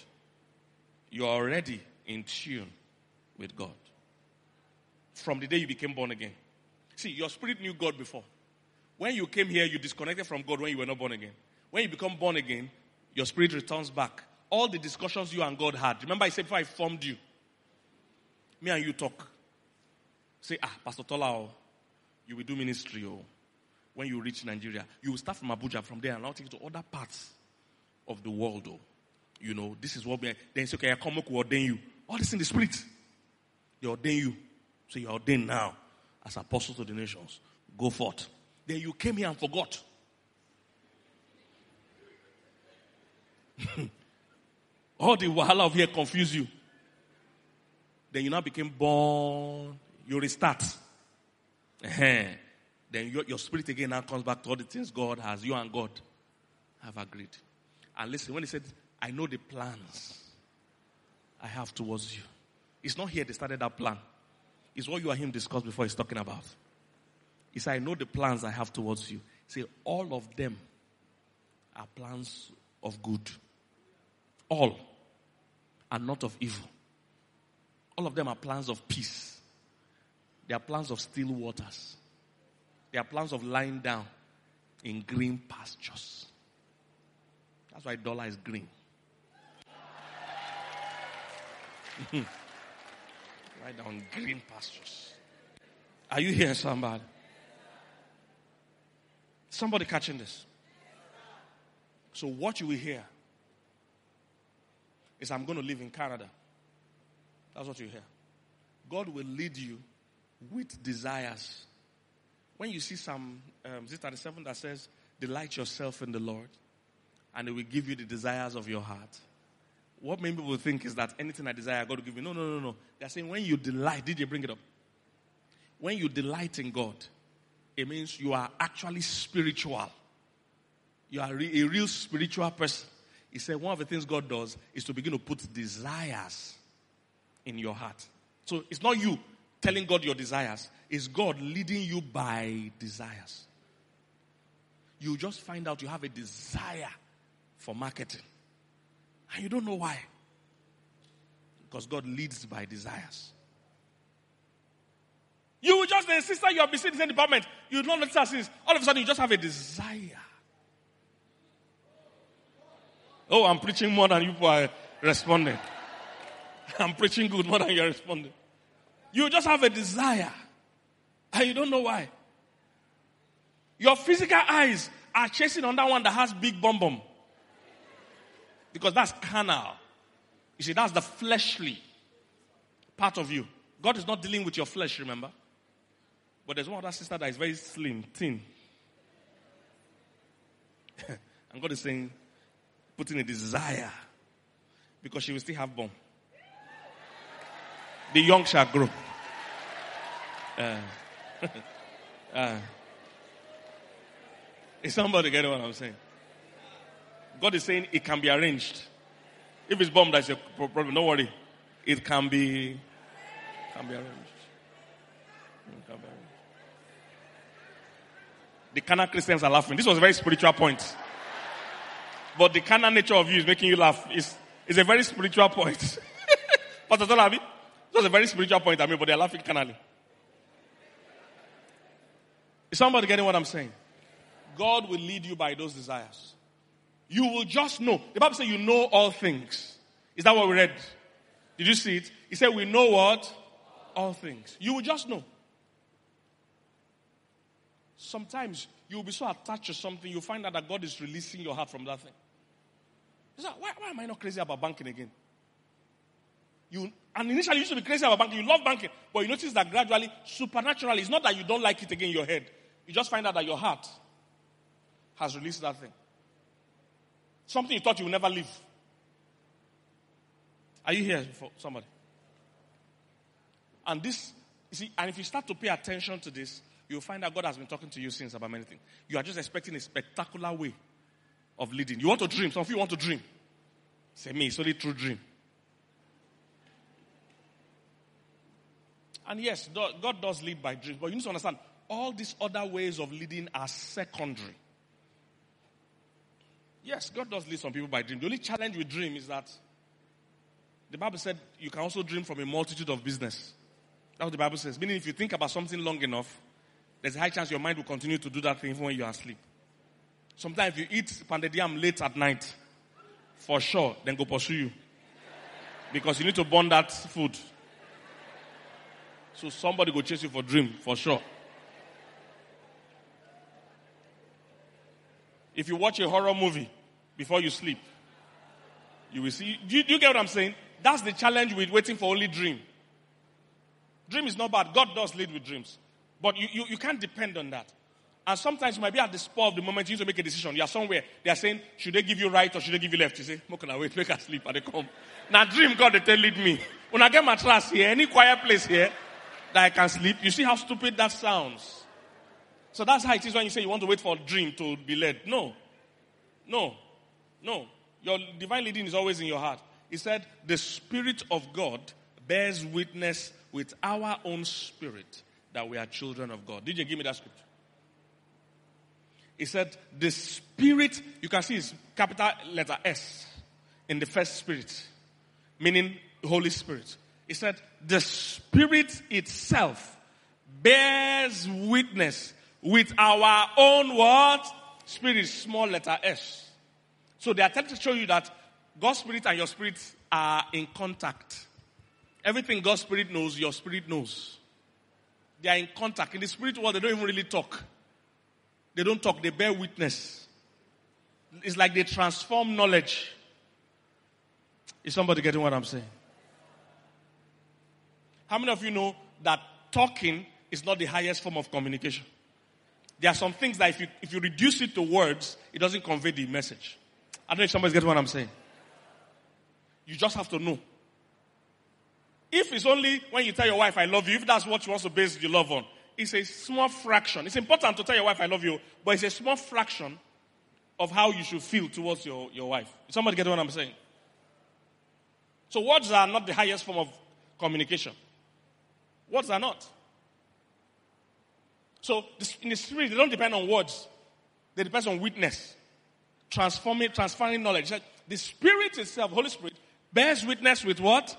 You're already in tune with God. From the day you became born again. See, your spirit knew God before. When you came here, you disconnected from God when you were not born again. When you become born again, your spirit returns back. All the discussions you and God had. Remember, I said before I formed you, me and you talk. Say, ah, Pastor Tola, oh, you will do ministry. Oh, when you reach Nigeria, you will start from Abuja. From there, and I'll take you to other parts of the world. Oh, you know, this is what we. Then say, okay, I come up, ordain you. All this in the spirit. They ordain you. So you're ordained now as apostle to the nations. Go forth. Then you came here and forgot. All the wahala of here confuse you. Then you now became born. You restart. Then your, your spirit again now comes back to all the things God has. You and God have agreed. And listen, when he said, I know the plans I have towards you. It's not here they started that plan. It's what you and him discussed before he's talking about. He said, I know the plans I have towards you. Say, all of them are plans of good. All. And not of evil. All of them are plans of peace. They are plans of still waters. They are plans of lying down in green pastures. That's why dollar is green. right down green pastures. Are you here, somebody? Somebody catching this? So, what you will hear is I'm going to live in Canada. That's what you hear. God will lead you with desires. When you see some, um, is 37 that says, delight yourself in the Lord and it will give you the desires of your heart. What many people think is that anything I desire, God will give me. No, no, no, no. They're saying when you delight, did you bring it up? When you delight in God, it means you are actually spiritual. You are a real spiritual person. He said one of the things God does is to begin to put desires in your heart. So it's not you telling God your desires, it's God leading you by desires. You just find out you have a desire for marketing. And you don't know why. Because God leads by desires. You will just, insist sister you been sitting in the department, you don't notice since. All of a sudden, you just have a desire. Oh, I'm preaching more than you are responding. I'm preaching good more than you're responding. You just have a desire. And you don't know why. Your physical eyes are chasing on that one that has big bum bum. Because that's carnal. You see, that's the fleshly part of you. God is not dealing with your flesh, remember? But there's one other sister that is very slim, thin. and God is saying, putting a desire because she will still have bone. The young shall grow. Uh, uh, is somebody getting what I'm saying? God is saying it can be arranged. If it's bomb, that's a problem. Don't worry. It can be, can be arranged. It can be arranged. The Cana Christians are laughing. This was a very spiritual point. But the Cana nature of you is making you laugh. It's, it's a very spiritual point. Pastor Tolabi, was a very spiritual point, I mean, but they're laughing canally. Is somebody getting what I'm saying? God will lead you by those desires. You will just know. The Bible says you know all things. Is that what we read? Did you see it? He said we know what? All things. You will just know. Sometimes you'll be so attached to something, you'll find out that God is releasing your heart from that thing. Like, why, why am I not crazy about banking again? You, and initially you used to be crazy about banking. You love banking. But you notice that gradually, supernaturally, it's not that you don't like it again in your head. You just find out that your heart has released that thing. Something you thought you would never leave. Are you here for somebody? And this, you see, and if you start to pay attention to this, you'll find out God has been talking to you since about many things. You are just expecting a spectacular way of leading. You want to dream. Some of you want to dream. Say me, it's only true dream. And yes, God does lead by dreams, but you need to understand all these other ways of leading are secondary. Yes, God does lead some people by dream. The only challenge with dream is that the Bible said you can also dream from a multitude of business. That's what the Bible says. Meaning, if you think about something long enough, there's a high chance your mind will continue to do that thing even when you are asleep. Sometimes if you eat pounded yam late at night, for sure, then go pursue you. Because you need to burn that food. So somebody go chase you for dream, for sure. If you watch a horror movie before you sleep, you will see. Do you, do you get what I'm saying? That's the challenge with waiting for only dream. Dream is not bad. God does lead with dreams. But you, you, you can't depend on that. And sometimes you might be at the spur of the moment you need to make a decision. You are somewhere. They are saying, should they give you right or should they give you left? You say, I wait, make her sleep and they come. Now dream God they tell lead me. When I get my trust here, any quiet place here, that I can sleep. You see how stupid that sounds. So that's how it is when you say you want to wait for a dream to be led. No. No. No. Your divine leading is always in your heart. He said, The Spirit of God bears witness with our own spirit that we are children of God. Did you give me that scripture? He said, The Spirit, you can see it's capital letter S in the first Spirit, meaning Holy Spirit. He said, the Spirit itself bears witness with our own what? Spirit, small letter S. So they are trying to show you that God's Spirit and your Spirit are in contact. Everything God's Spirit knows, your Spirit knows. They are in contact. In the Spirit world, they don't even really talk. They don't talk, they bear witness. It's like they transform knowledge. Is somebody getting what I'm saying? How many of you know that talking is not the highest form of communication? There are some things that if you, if you reduce it to words, it doesn't convey the message. I don't know if somebody's getting what I'm saying. You just have to know. If it's only when you tell your wife, I love you, if that's what you want to base your love on, it's a small fraction. It's important to tell your wife, I love you, but it's a small fraction of how you should feel towards your, your wife. Somebody get what I'm saying? So words are not the highest form of communication. Words are not. So in the spirit, they don't depend on words. They depend on witness. Transforming, transferring knowledge. The spirit itself, Holy Spirit, bears witness with what?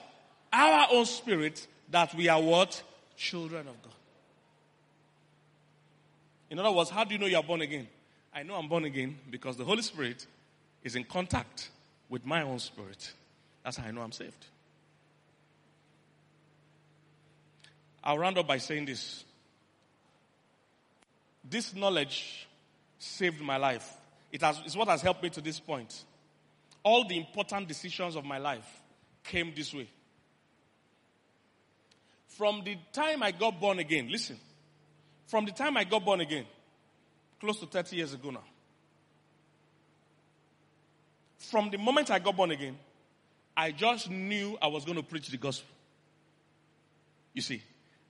Our own spirit that we are what? Children of God. In other words, how do you know you are born again? I know I'm born again because the Holy Spirit is in contact with my own spirit. That's how I know I'm saved. I'll round up by saying this. This knowledge saved my life. It has, it's what has helped me to this point. All the important decisions of my life came this way. From the time I got born again, listen, from the time I got born again, close to 30 years ago now, from the moment I got born again, I just knew I was going to preach the gospel. You see,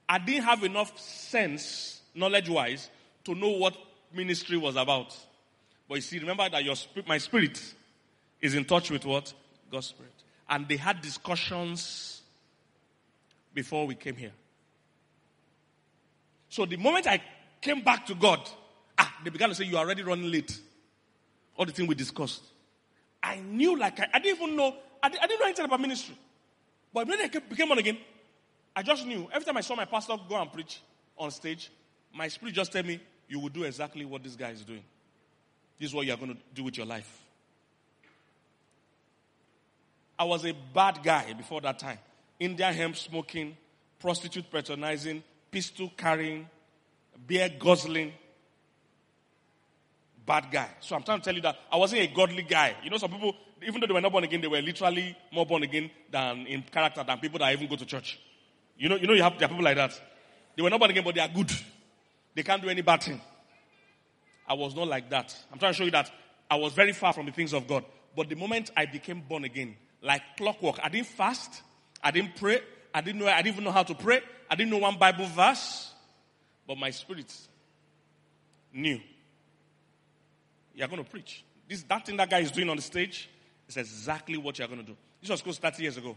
I didn't have enough sense, knowledge wise, to know what ministry was about. But you see, remember that your my spirit is in touch with what? God's spirit. And they had discussions before we came here. So the moment I came back to God, ah, they began to say, You are already running late. All the things we discussed. I knew, like, I, I didn't even know, I, I, didn't know anything about ministry. But when I became on again, I just knew. Every time I saw my pastor go and preach on stage, my spirit just tell me, You will do exactly what this guy is doing. This is what you are going to do with your life. I was a bad guy before that time. Indian hemp smoking, prostitute patronizing, pistol carrying, beer guzzling. Bad guy. So I'm trying to tell you that I wasn't a godly guy. You know, some people, even though they were not born again, they were literally more born again than in character than people that even go to church. You know, you know, you have there are people like that. They were not born again, but they are good. They can't do any bad thing. I was not like that. I'm trying to show you that I was very far from the things of God. But the moment I became born again, like clockwork, I didn't fast, I didn't pray, I didn't know, I didn't even know how to pray, I didn't know one Bible verse, but my spirit knew. You're going to preach. This that thing that guy is doing on the stage is exactly what you're going to do. This was close 30 years ago.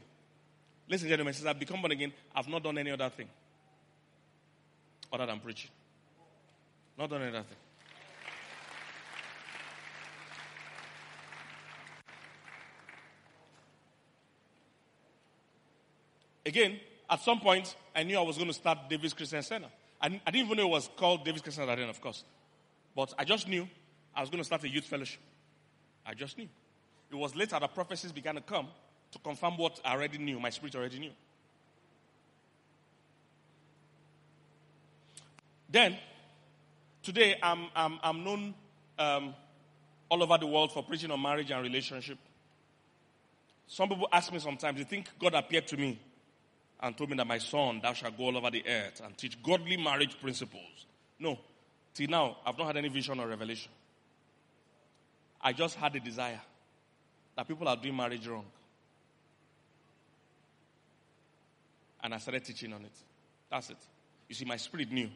Listen, gentlemen, since I've become born again, I've not done any other thing other than preaching. Not done any other thing. Again, at some point, I knew I was going to start David Christian Center. I, I didn't even know it was called David Christian Center then, of course. But I just knew I was going to start a youth fellowship. I just knew. It was later that prophecies began to come to confirm what I already knew, my spirit already knew. Then, today I'm, I'm, I'm known um, all over the world for preaching on marriage and relationship. Some people ask me sometimes, they think God appeared to me and told me that my son, thou shalt go all over the earth and teach godly marriage principles. No. Till now, I've not had any vision or revelation. I just had a desire that people are doing marriage wrong. And I started teaching on it. That's it. You see, my spirit knew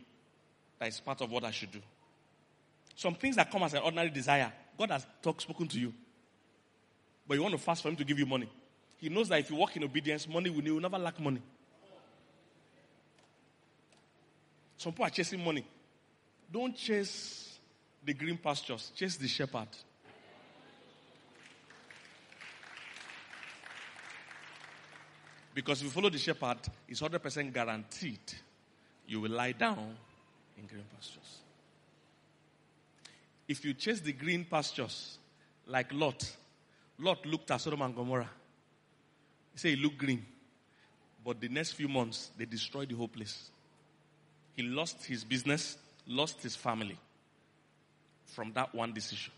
that it's part of what I should do. Some things that come as an ordinary desire, God has spoken to you. But you want to fast for Him to give you money. He knows that if you walk in obedience, money will, will never lack money. Some people are chasing money. Don't chase the green pastures, chase the shepherd. Because if you follow the shepherd, it's 100% guaranteed you will lie down in green pastures. If you chase the green pastures, like Lot, Lot looked at Sodom and Gomorrah. He said it looked green. But the next few months, they destroyed the whole place. He lost his business, lost his family from that one decision.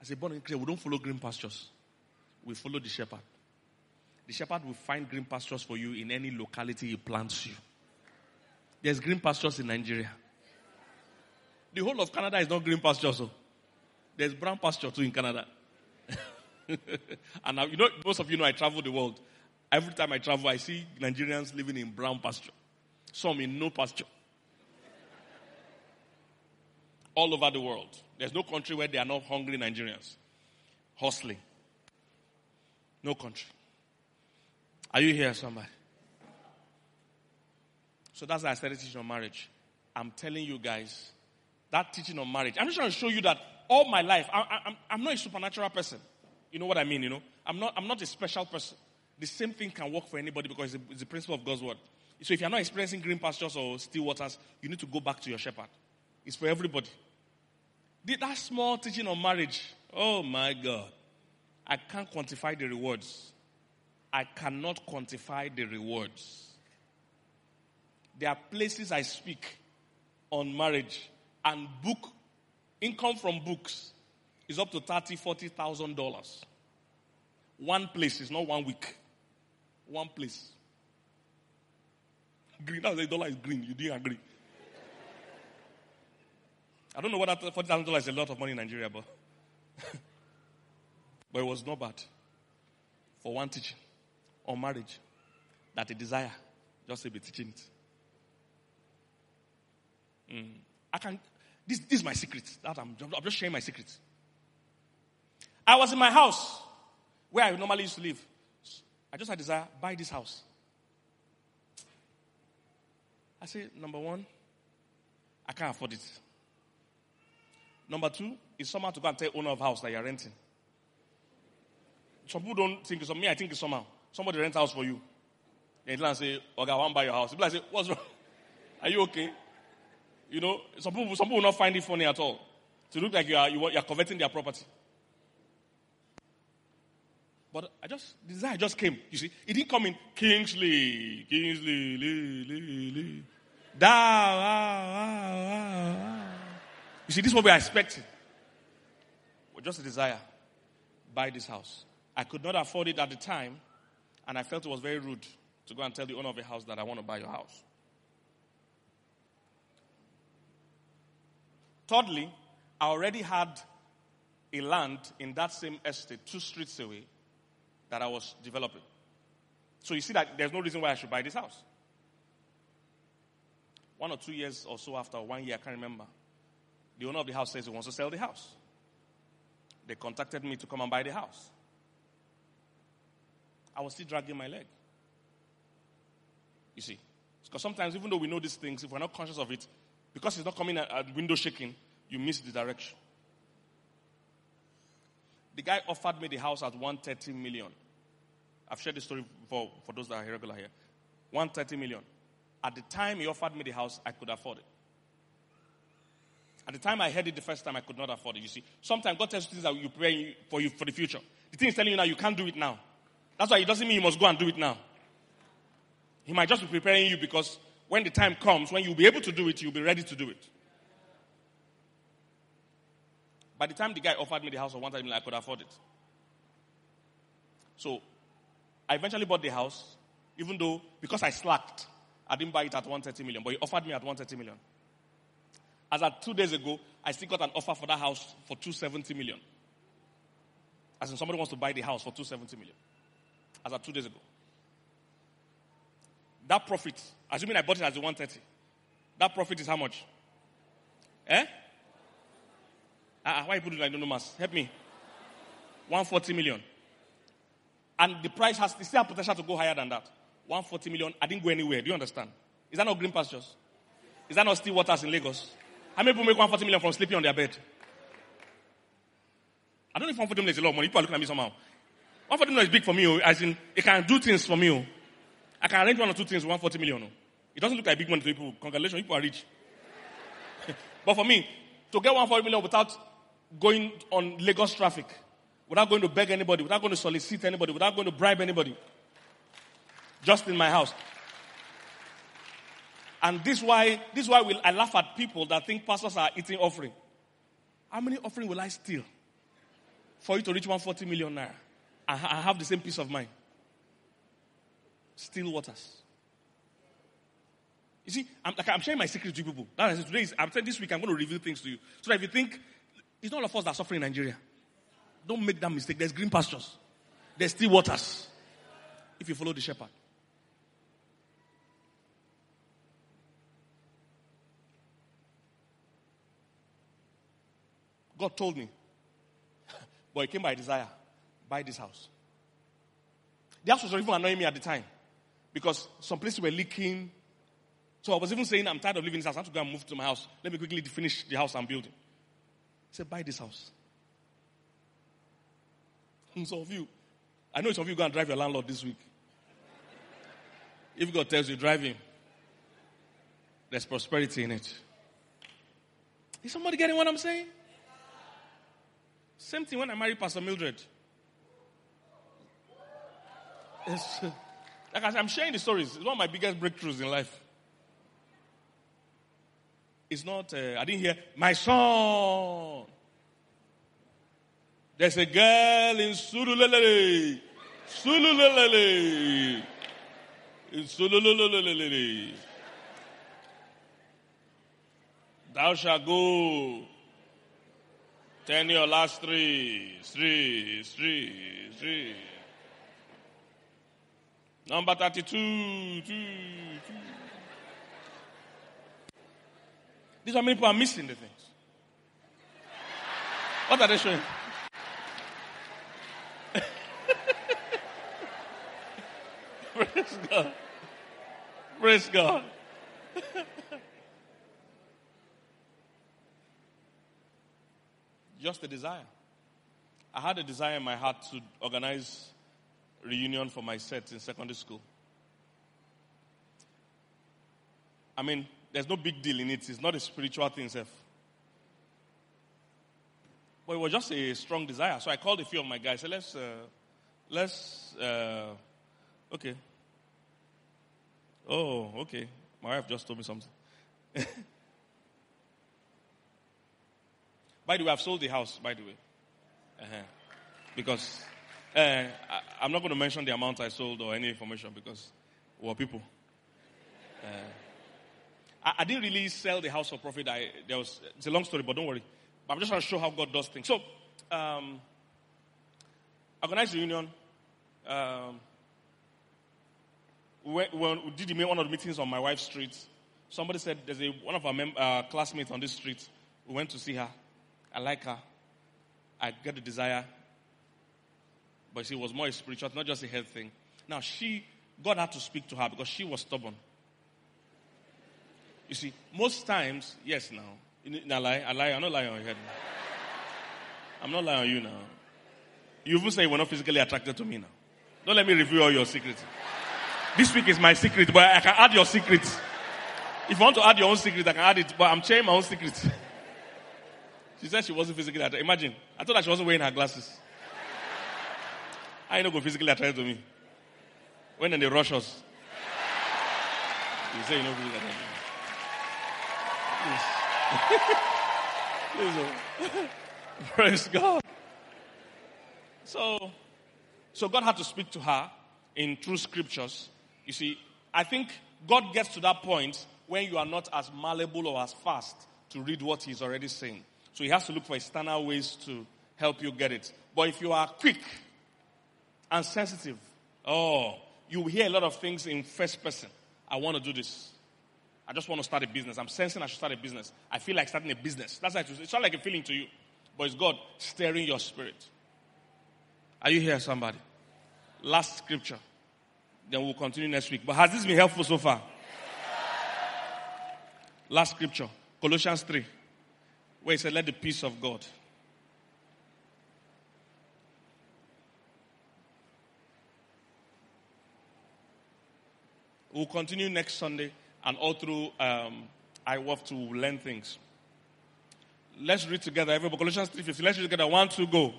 I said, born again we don't follow green pastures. We follow the shepherd. The shepherd will find green pastures for you in any locality he plants you. There's green pastures in Nigeria. The whole of Canada is not green pastures. So. There's brown pasture too in Canada. and you know, most of you know I travel the world. Every time I travel, I see Nigerians living in brown pasture some in no pasture. All over the world. There's no country where they are not hungry Nigerians. Hustling. No country. Are you here, somebody? So that's why I started teaching on marriage. I'm telling you guys, that teaching on marriage, I'm just trying to show you that all my life, I, am not a supernatural person. You know what I mean, you know? I'm not, I'm not a special person. The same thing can work for anybody because it's the principle of God's word. So if you're not experiencing green pastures or still waters, you need to go back to your shepherd. It's for everybody. Did that small teaching on marriage, oh my God. I can't quantify the rewards. I cannot quantify the rewards. There are places I speak on marriage and book income from books is up to thirty, forty thousand dollars. One place is not one week. One place. Green. That's a dollar is green. You didn't agree. I don't know whether forty thousand dollars is a lot of money in Nigeria, but but it was not bad for one teaching on marriage that a desire just to be teaching it. Mm. I can, this, this is my secret. That I'm, I'm just sharing my secret. I was in my house where I normally used to live. I just had a desire, buy this house. I say, number one, I can't afford it. Number two, is somehow to go and tell owner of house that you're renting. Some people don't think it's me, I think it's somehow. Somebody rent house for you. Then you say, okay, I want to buy your house. People say, what's wrong? Are you okay? You know, some people, some people will not find it funny at all. To look like you are, you are, you are coveting their property. But I just, desire just came. You see, it didn't come in Kingsley, Kingsley, Lee, Lee, Lee. Da, ah, ah, ah, You see, this is what we are expecting. Well, just a desire. Buy this house. I could not afford it at the time, and I felt it was very rude to go and tell the owner of the house that I want to buy your house. Thirdly, I already had a land in that same estate, two streets away, that I was developing. So you see that there's no reason why I should buy this house. One or two years or so after, one year, I can't remember, the owner of the house says he wants to sell the house. They contacted me to come and buy the house. I was still dragging my leg. You see, because sometimes, even though we know these things, if we're not conscious of it, because it's not coming at, at window shaking, you miss the direction. The guy offered me the house at 130 million. I've shared the story for, for those that are regular here. 130 million. At the time he offered me the house, I could afford it. At the time I heard it the first time, I could not afford it. You see, sometimes God tells you things that you pray for you for the future. The thing is telling you now you can't do it now. That's why it doesn't mean you must go and do it now. He might just be preparing you because when the time comes, when you'll be able to do it, you'll be ready to do it. By the time the guy offered me the house of one I could afford it. So I eventually bought the house, even though because I slacked, I didn't buy it at 130 million, but he offered me at 130 million. As at two days ago, I still got an offer for that house for 270 million. As in somebody wants to buy the house for 270 million. As at two days ago. That profit, assuming I bought it as a 130, that profit is how much? Eh? Uh, why you put it like no mass? Help me. 140 million. And the price has still have potential to go higher than that. 140 million. I didn't go anywhere. Do you understand? Is that not green pastures? Is that not still waters in Lagos? How many people make 140 million from sleeping on their bed? I don't know if 140 million is a lot of money. People are looking at me somehow. 140 million is big for me, oh, as in, it can do things for me. Oh. I can arrange one or two things with 140 million. It doesn't look like big money to people. Congratulations, people are rich. but for me, to get 140 million without going on Lagos traffic, without going to beg anybody, without going to solicit anybody, without going to bribe anybody, just in my house. And this why this why I laugh at people that think pastors are eating offering. How many offering will I steal for you to reach 140 million naira? I have the same peace of mind still waters. You see, I'm, like, I'm sharing my secret to people. That is, today is, I'm saying this week I'm going to reveal things to you. So that if you think, it's not all of us that suffering in Nigeria. Don't make that mistake. There's green pastures. There's still waters. If you follow the shepherd. God told me, but it came by desire, buy this house. The house was even annoying me at the time. Because some places were leaking. So I was even saying, I'm tired of living in this house. I have to go and move to my house. Let me quickly finish the house I'm building. Said, buy this house. And some of you, I know some of you go and drive your landlord this week. If God tells you, drive him. There's prosperity in it. Is somebody getting what I'm saying? Same thing when I married Pastor Mildred. It's, uh, like I I'm sharing the stories. It's one of my biggest breakthroughs in life. It's not, uh, I didn't hear, my son. There's a girl in Surulere. Surulere. In Surulere. Thou shalt go. Ten your last three, three, three, three. Number 32. Two, two. These are many people are missing the things. What are they showing? Praise God. Praise God. Just a desire. I had a desire in my heart to organize reunion for my set in secondary school. I mean, there's no big deal in it. It's not a spiritual thing, self. But it was just a strong desire. So I called a few of my guys. Said, let's, uh, let's, uh, okay. Oh, okay. My wife just told me something. by the way, I've sold the house, by the way. Uh-huh. Because uh, I, am not going to mention the amount I sold or any information because we're people. Uh, I, I, didn't really sell the house for profit. I, there was, it's a long story, but don't worry. But I'm just trying to show how God does things. So, um, organized reunion. Um, we, did one of the meetings on my wife's street. Somebody said there's a, one of our mem- uh, classmates on this street. We went to see her. I like her. I get the desire. But she was more spiritual, not just a health thing. Now, she, God had to speak to her because she was stubborn. You see, most times, yes, now, I lie, I lie, I'm not lying on your head. I'm not lying on you now. You even say you were not physically attracted to me now. Don't let me reveal all your secrets. This week is my secret, but I can add your secrets. If you want to add your own secret, I can add it, but I'm sharing my own secrets. She said she wasn't physically attracted. Imagine, I thought that she wasn't wearing her glasses. I know go physically attracted to me. When in the rush us. You say you know physically attracted. Praise God. So, so God had to speak to her in true scriptures. You see, I think God gets to that point when you are not as malleable or as fast to read what He's already saying. So He has to look for external ways to help you get it. But if you are quick and sensitive, oh, you hear a lot of things in first person. I want to do this. I just want to start a business. I'm sensing I should start a business. I feel like starting a business. That's like, it's not like a feeling to you, but it's God stirring your spirit. Are you here, somebody? Last scripture. Then we'll continue next week. But has this been helpful so far? Last scripture, Colossians 3, where he said, Let the peace of God. We'll continue next Sunday and all through um, I want to learn things. Let's read together. Everybody, Colossians 3.15. Let's read together. One, two, go.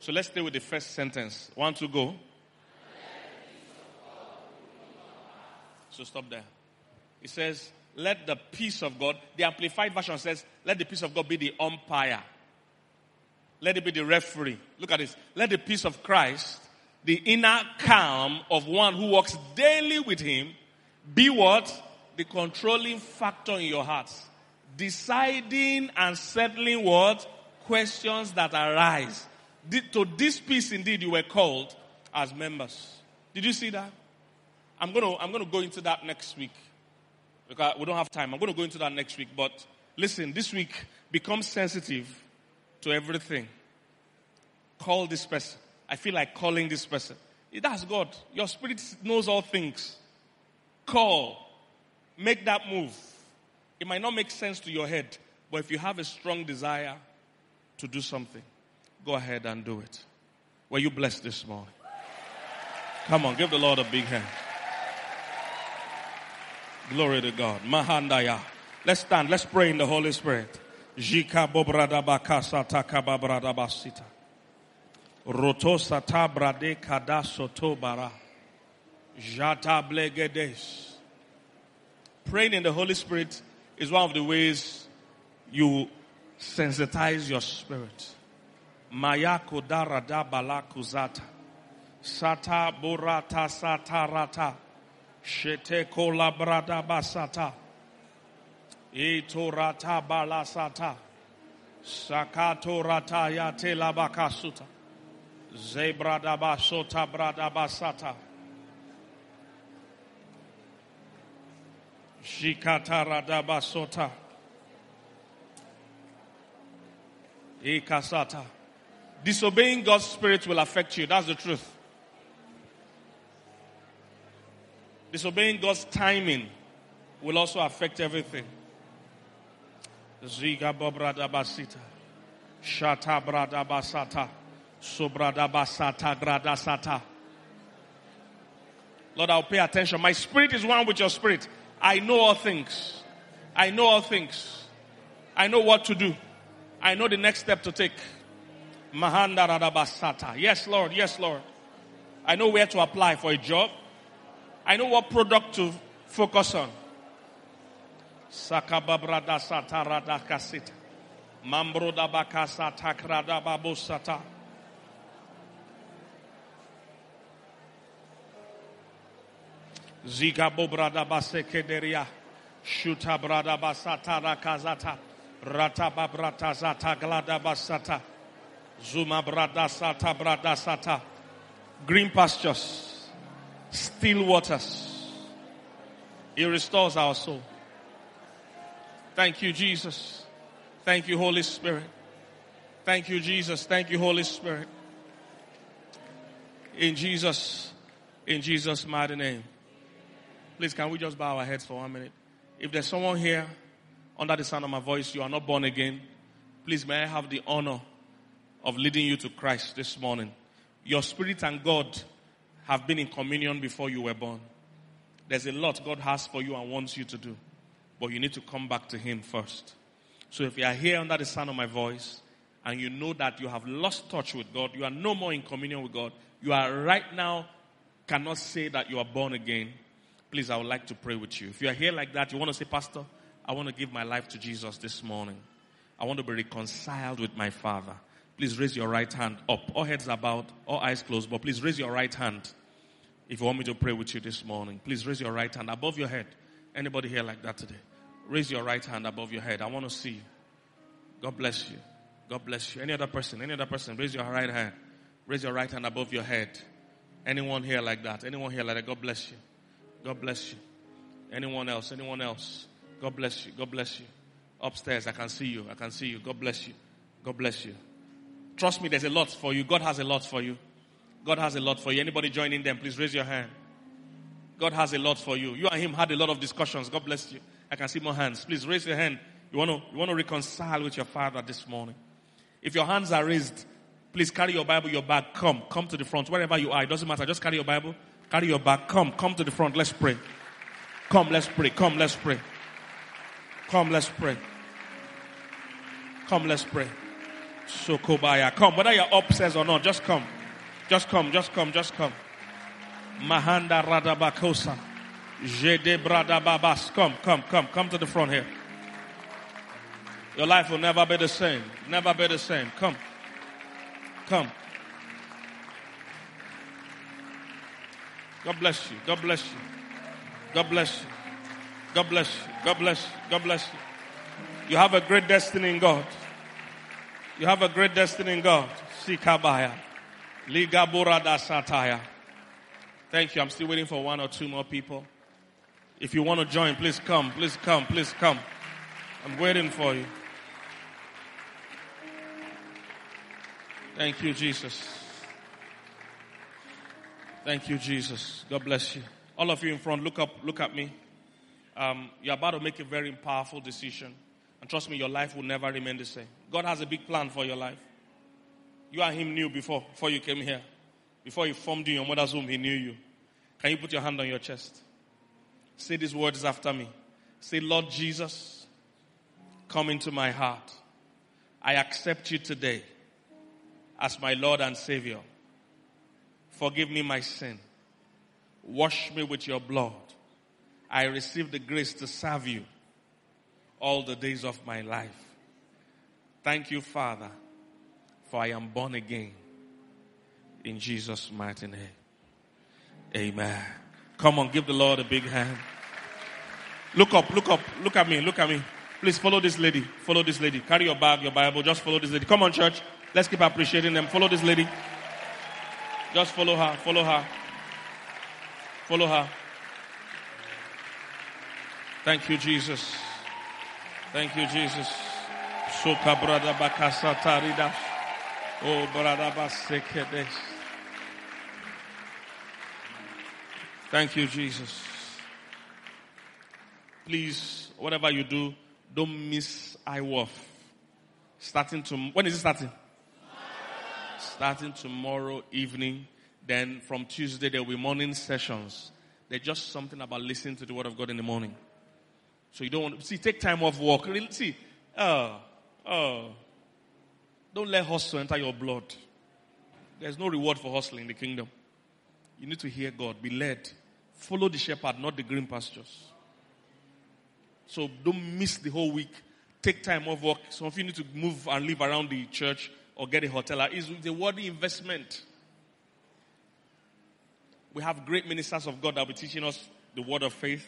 So let's stay with the first sentence. One, two, go. So stop there. It says, let the peace of God, the Amplified Version says, let the peace of God be the umpire. Let it be the referee. Look at this. Let the peace of Christ, the inner calm of one who walks daily with Him, be what? The controlling factor in your hearts. Deciding and settling what? Questions that arise to this peace indeed you were called as members. Did you see that? I'm going to I'm going to go into that next week because we don't have time. I'm going to go into that next week. But listen, this week become sensitive to everything. Call this person. I feel like calling this person. That's God. Your spirit knows all things. Call. Make that move. It might not make sense to your head, but if you have a strong desire to do something, Go ahead and do it. Were you blessed this morning? Come on, give the Lord a big hand. Glory to God. Mahandaya. Let's stand. Let's pray in the Holy Spirit. Jika bobrada bakasa takababrada basita. Rotosa tabrade kadasoto bara. Jata blegedes. Praying in the Holy Spirit is one of the ways you sensitize your spirit. Mayako darada balakuzata. Sata burata satarata. Shete kolabrada basata. Itorata balasata. Sakato rataya telabakasuta. Zebradaba sota bradaba sata. Shikataradaba. Ikasata. Disobeying God's spirit will affect you. That's the truth. Disobeying God's timing will also affect everything. Ziga bobrada basita. Shata brada basata. Sobrada basata grada sata. Lord, I'll pay attention. My spirit is one with your spirit. I know all things. I know all things. I know what to do. I know the next step to take. Mahanda radabasata. Yes, Lord. Yes, Lord. I know where to apply for a job. I know what product to focus on. Sakababrada satarada kasita. Mambroda bakasa takrada babusata. Zika bobrada basekederia. Shuta brada basata rakazata. Rata babrata zata glada basata. Zuma brada sata brada sata. Green pastures. Still waters. He restores our soul. Thank you, Jesus. Thank you, Holy Spirit. Thank you, Jesus. Thank you, Holy Spirit. In Jesus, in Jesus' mighty name. Please, can we just bow our heads for one minute? If there's someone here under the sound of my voice, you are not born again, please may I have the honor of leading you to Christ this morning. Your spirit and God have been in communion before you were born. There's a lot God has for you and wants you to do, but you need to come back to Him first. So if you are here under the sound of my voice and you know that you have lost touch with God, you are no more in communion with God, you are right now cannot say that you are born again, please, I would like to pray with you. If you are here like that, you want to say, Pastor, I want to give my life to Jesus this morning. I want to be reconciled with my Father. Please raise your right hand up. All heads about, all eyes closed, but please raise your right hand if you want me to pray with you this morning. Please raise your right hand above your head. Anybody here like that today? Raise your right hand above your head. I want to see. God bless you. God bless you. Any other person? Any other person? Raise your right hand. Raise your right hand above your head. Anyone here like that? Anyone here like that? God bless you. God bless you. Anyone else? Anyone else? God bless you. God bless you. Upstairs, I can see you. I can see you. God bless you. God bless you. Trust me, there's a lot for you. God has a lot for you. God has a lot for you. Anybody joining them, please raise your hand. God has a lot for you. You and him had a lot of discussions. God bless you. I can see more hands. Please raise your hand. You want to, you want to reconcile with your father this morning. If your hands are raised, please carry your Bible, your bag. Come, come to the front. Wherever you are, it doesn't matter. Just carry your Bible, carry your bag. Come, come to the front. Let's pray. Come, let's pray. Come, let's pray. Come, let's pray. Come, let's pray. Sokobaya. Come, whether you're upstairs or not, just come. Just come, just come, just come. Mahanda Radabakosa. Jede Bradababas. Come, come, come, come to the front here. Your life will never be the same. Never be the same. Come. Come. God bless you. God bless you. God bless you. God bless you. God bless you. God bless you. You have a great destiny in God. You have a great destiny in God. Sikabaya. Ligabura da sataya. Thank you. I'm still waiting for one or two more people. If you want to join, please come. Please come. Please come. I'm waiting for you. Thank you, Jesus. Thank you, Jesus. God bless you. All of you in front, look up, look at me. Um, you're about to make a very powerful decision. And trust me, your life will never remain the same. God has a big plan for your life. You and Him knew before, before you came here. Before He formed you in your mother's womb, He knew you. Can you put your hand on your chest? Say these words after me. Say, Lord Jesus, come into my heart. I accept you today as my Lord and Savior. Forgive me my sin. Wash me with your blood. I receive the grace to serve you all the days of my life. Thank you, Father, for I am born again. In Jesus' mighty name. Amen. Come on, give the Lord a big hand. Look up, look up, look at me, look at me. Please follow this lady. Follow this lady. Carry your bag, your Bible. Just follow this lady. Come on, church. Let's keep appreciating them. Follow this lady. Just follow her, follow her. Follow her. Thank you, Jesus. Thank you, Jesus. Soka tarida. Oh. Thank you, Jesus. Please, whatever you do, don't miss IWOF. Starting to, when is it starting? Starting tomorrow evening. Then from Tuesday, there will be morning sessions. There's just something about listening to the word of God in the morning. So you don't want to see, take time off work. Really, see, oh, oh. Don't let hustle enter your blood. There's no reward for hustling in the kingdom. You need to hear God, be led. Follow the shepherd, not the green pastures. So don't miss the whole week. Take time off work. Some of you need to move and live around the church or get a hotel. It's a worthy investment. We have great ministers of God that will be teaching us the word of faith.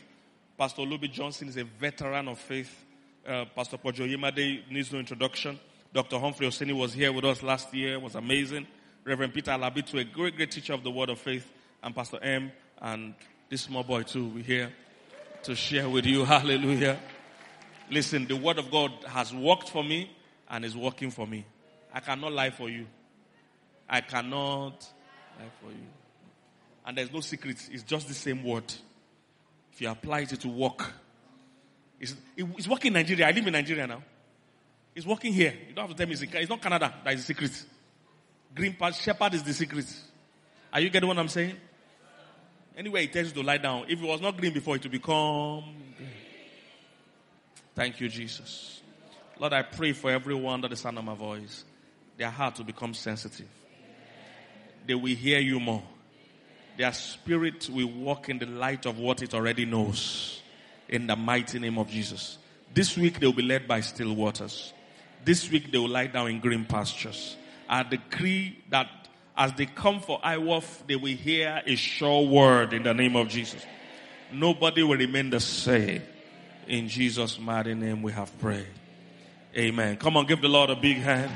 Pastor Luby Johnson is a veteran of faith. Uh, Pastor Poju Oyemade needs no introduction. Dr. Humphrey Oseni was here with us last year, was amazing. Reverend Peter Alabitu, a great, great teacher of the word of faith. And Pastor M and this small boy too, we're here to share with you. Hallelujah. Listen, the word of God has worked for me and is working for me. I cannot lie for you. I cannot lie for you. And there's no secret. It's just the same word. If you apply it, to work. It's, it's working in Nigeria. I live in Nigeria now. It's working here. You don't have to tell me it's, it's not Canada that is the secret. Green path shepherd is the secret. Are you getting what I'm saying? Anyway, it tells you to lie down. If it was not green before, it will become green. Thank you, Jesus. Lord, I pray for everyone that the sound of my voice. Their heart will become sensitive. They will hear you more their spirit will walk in the light of what it already knows. In the mighty name of Jesus. This week they will be led by still waters. This week they will lie down in green pastures. I decree that as they come for IWOF, they will hear a sure word in the name of Jesus. Nobody will remain the same. In Jesus' mighty name we have prayed. Amen. Come on, give the Lord a big hand.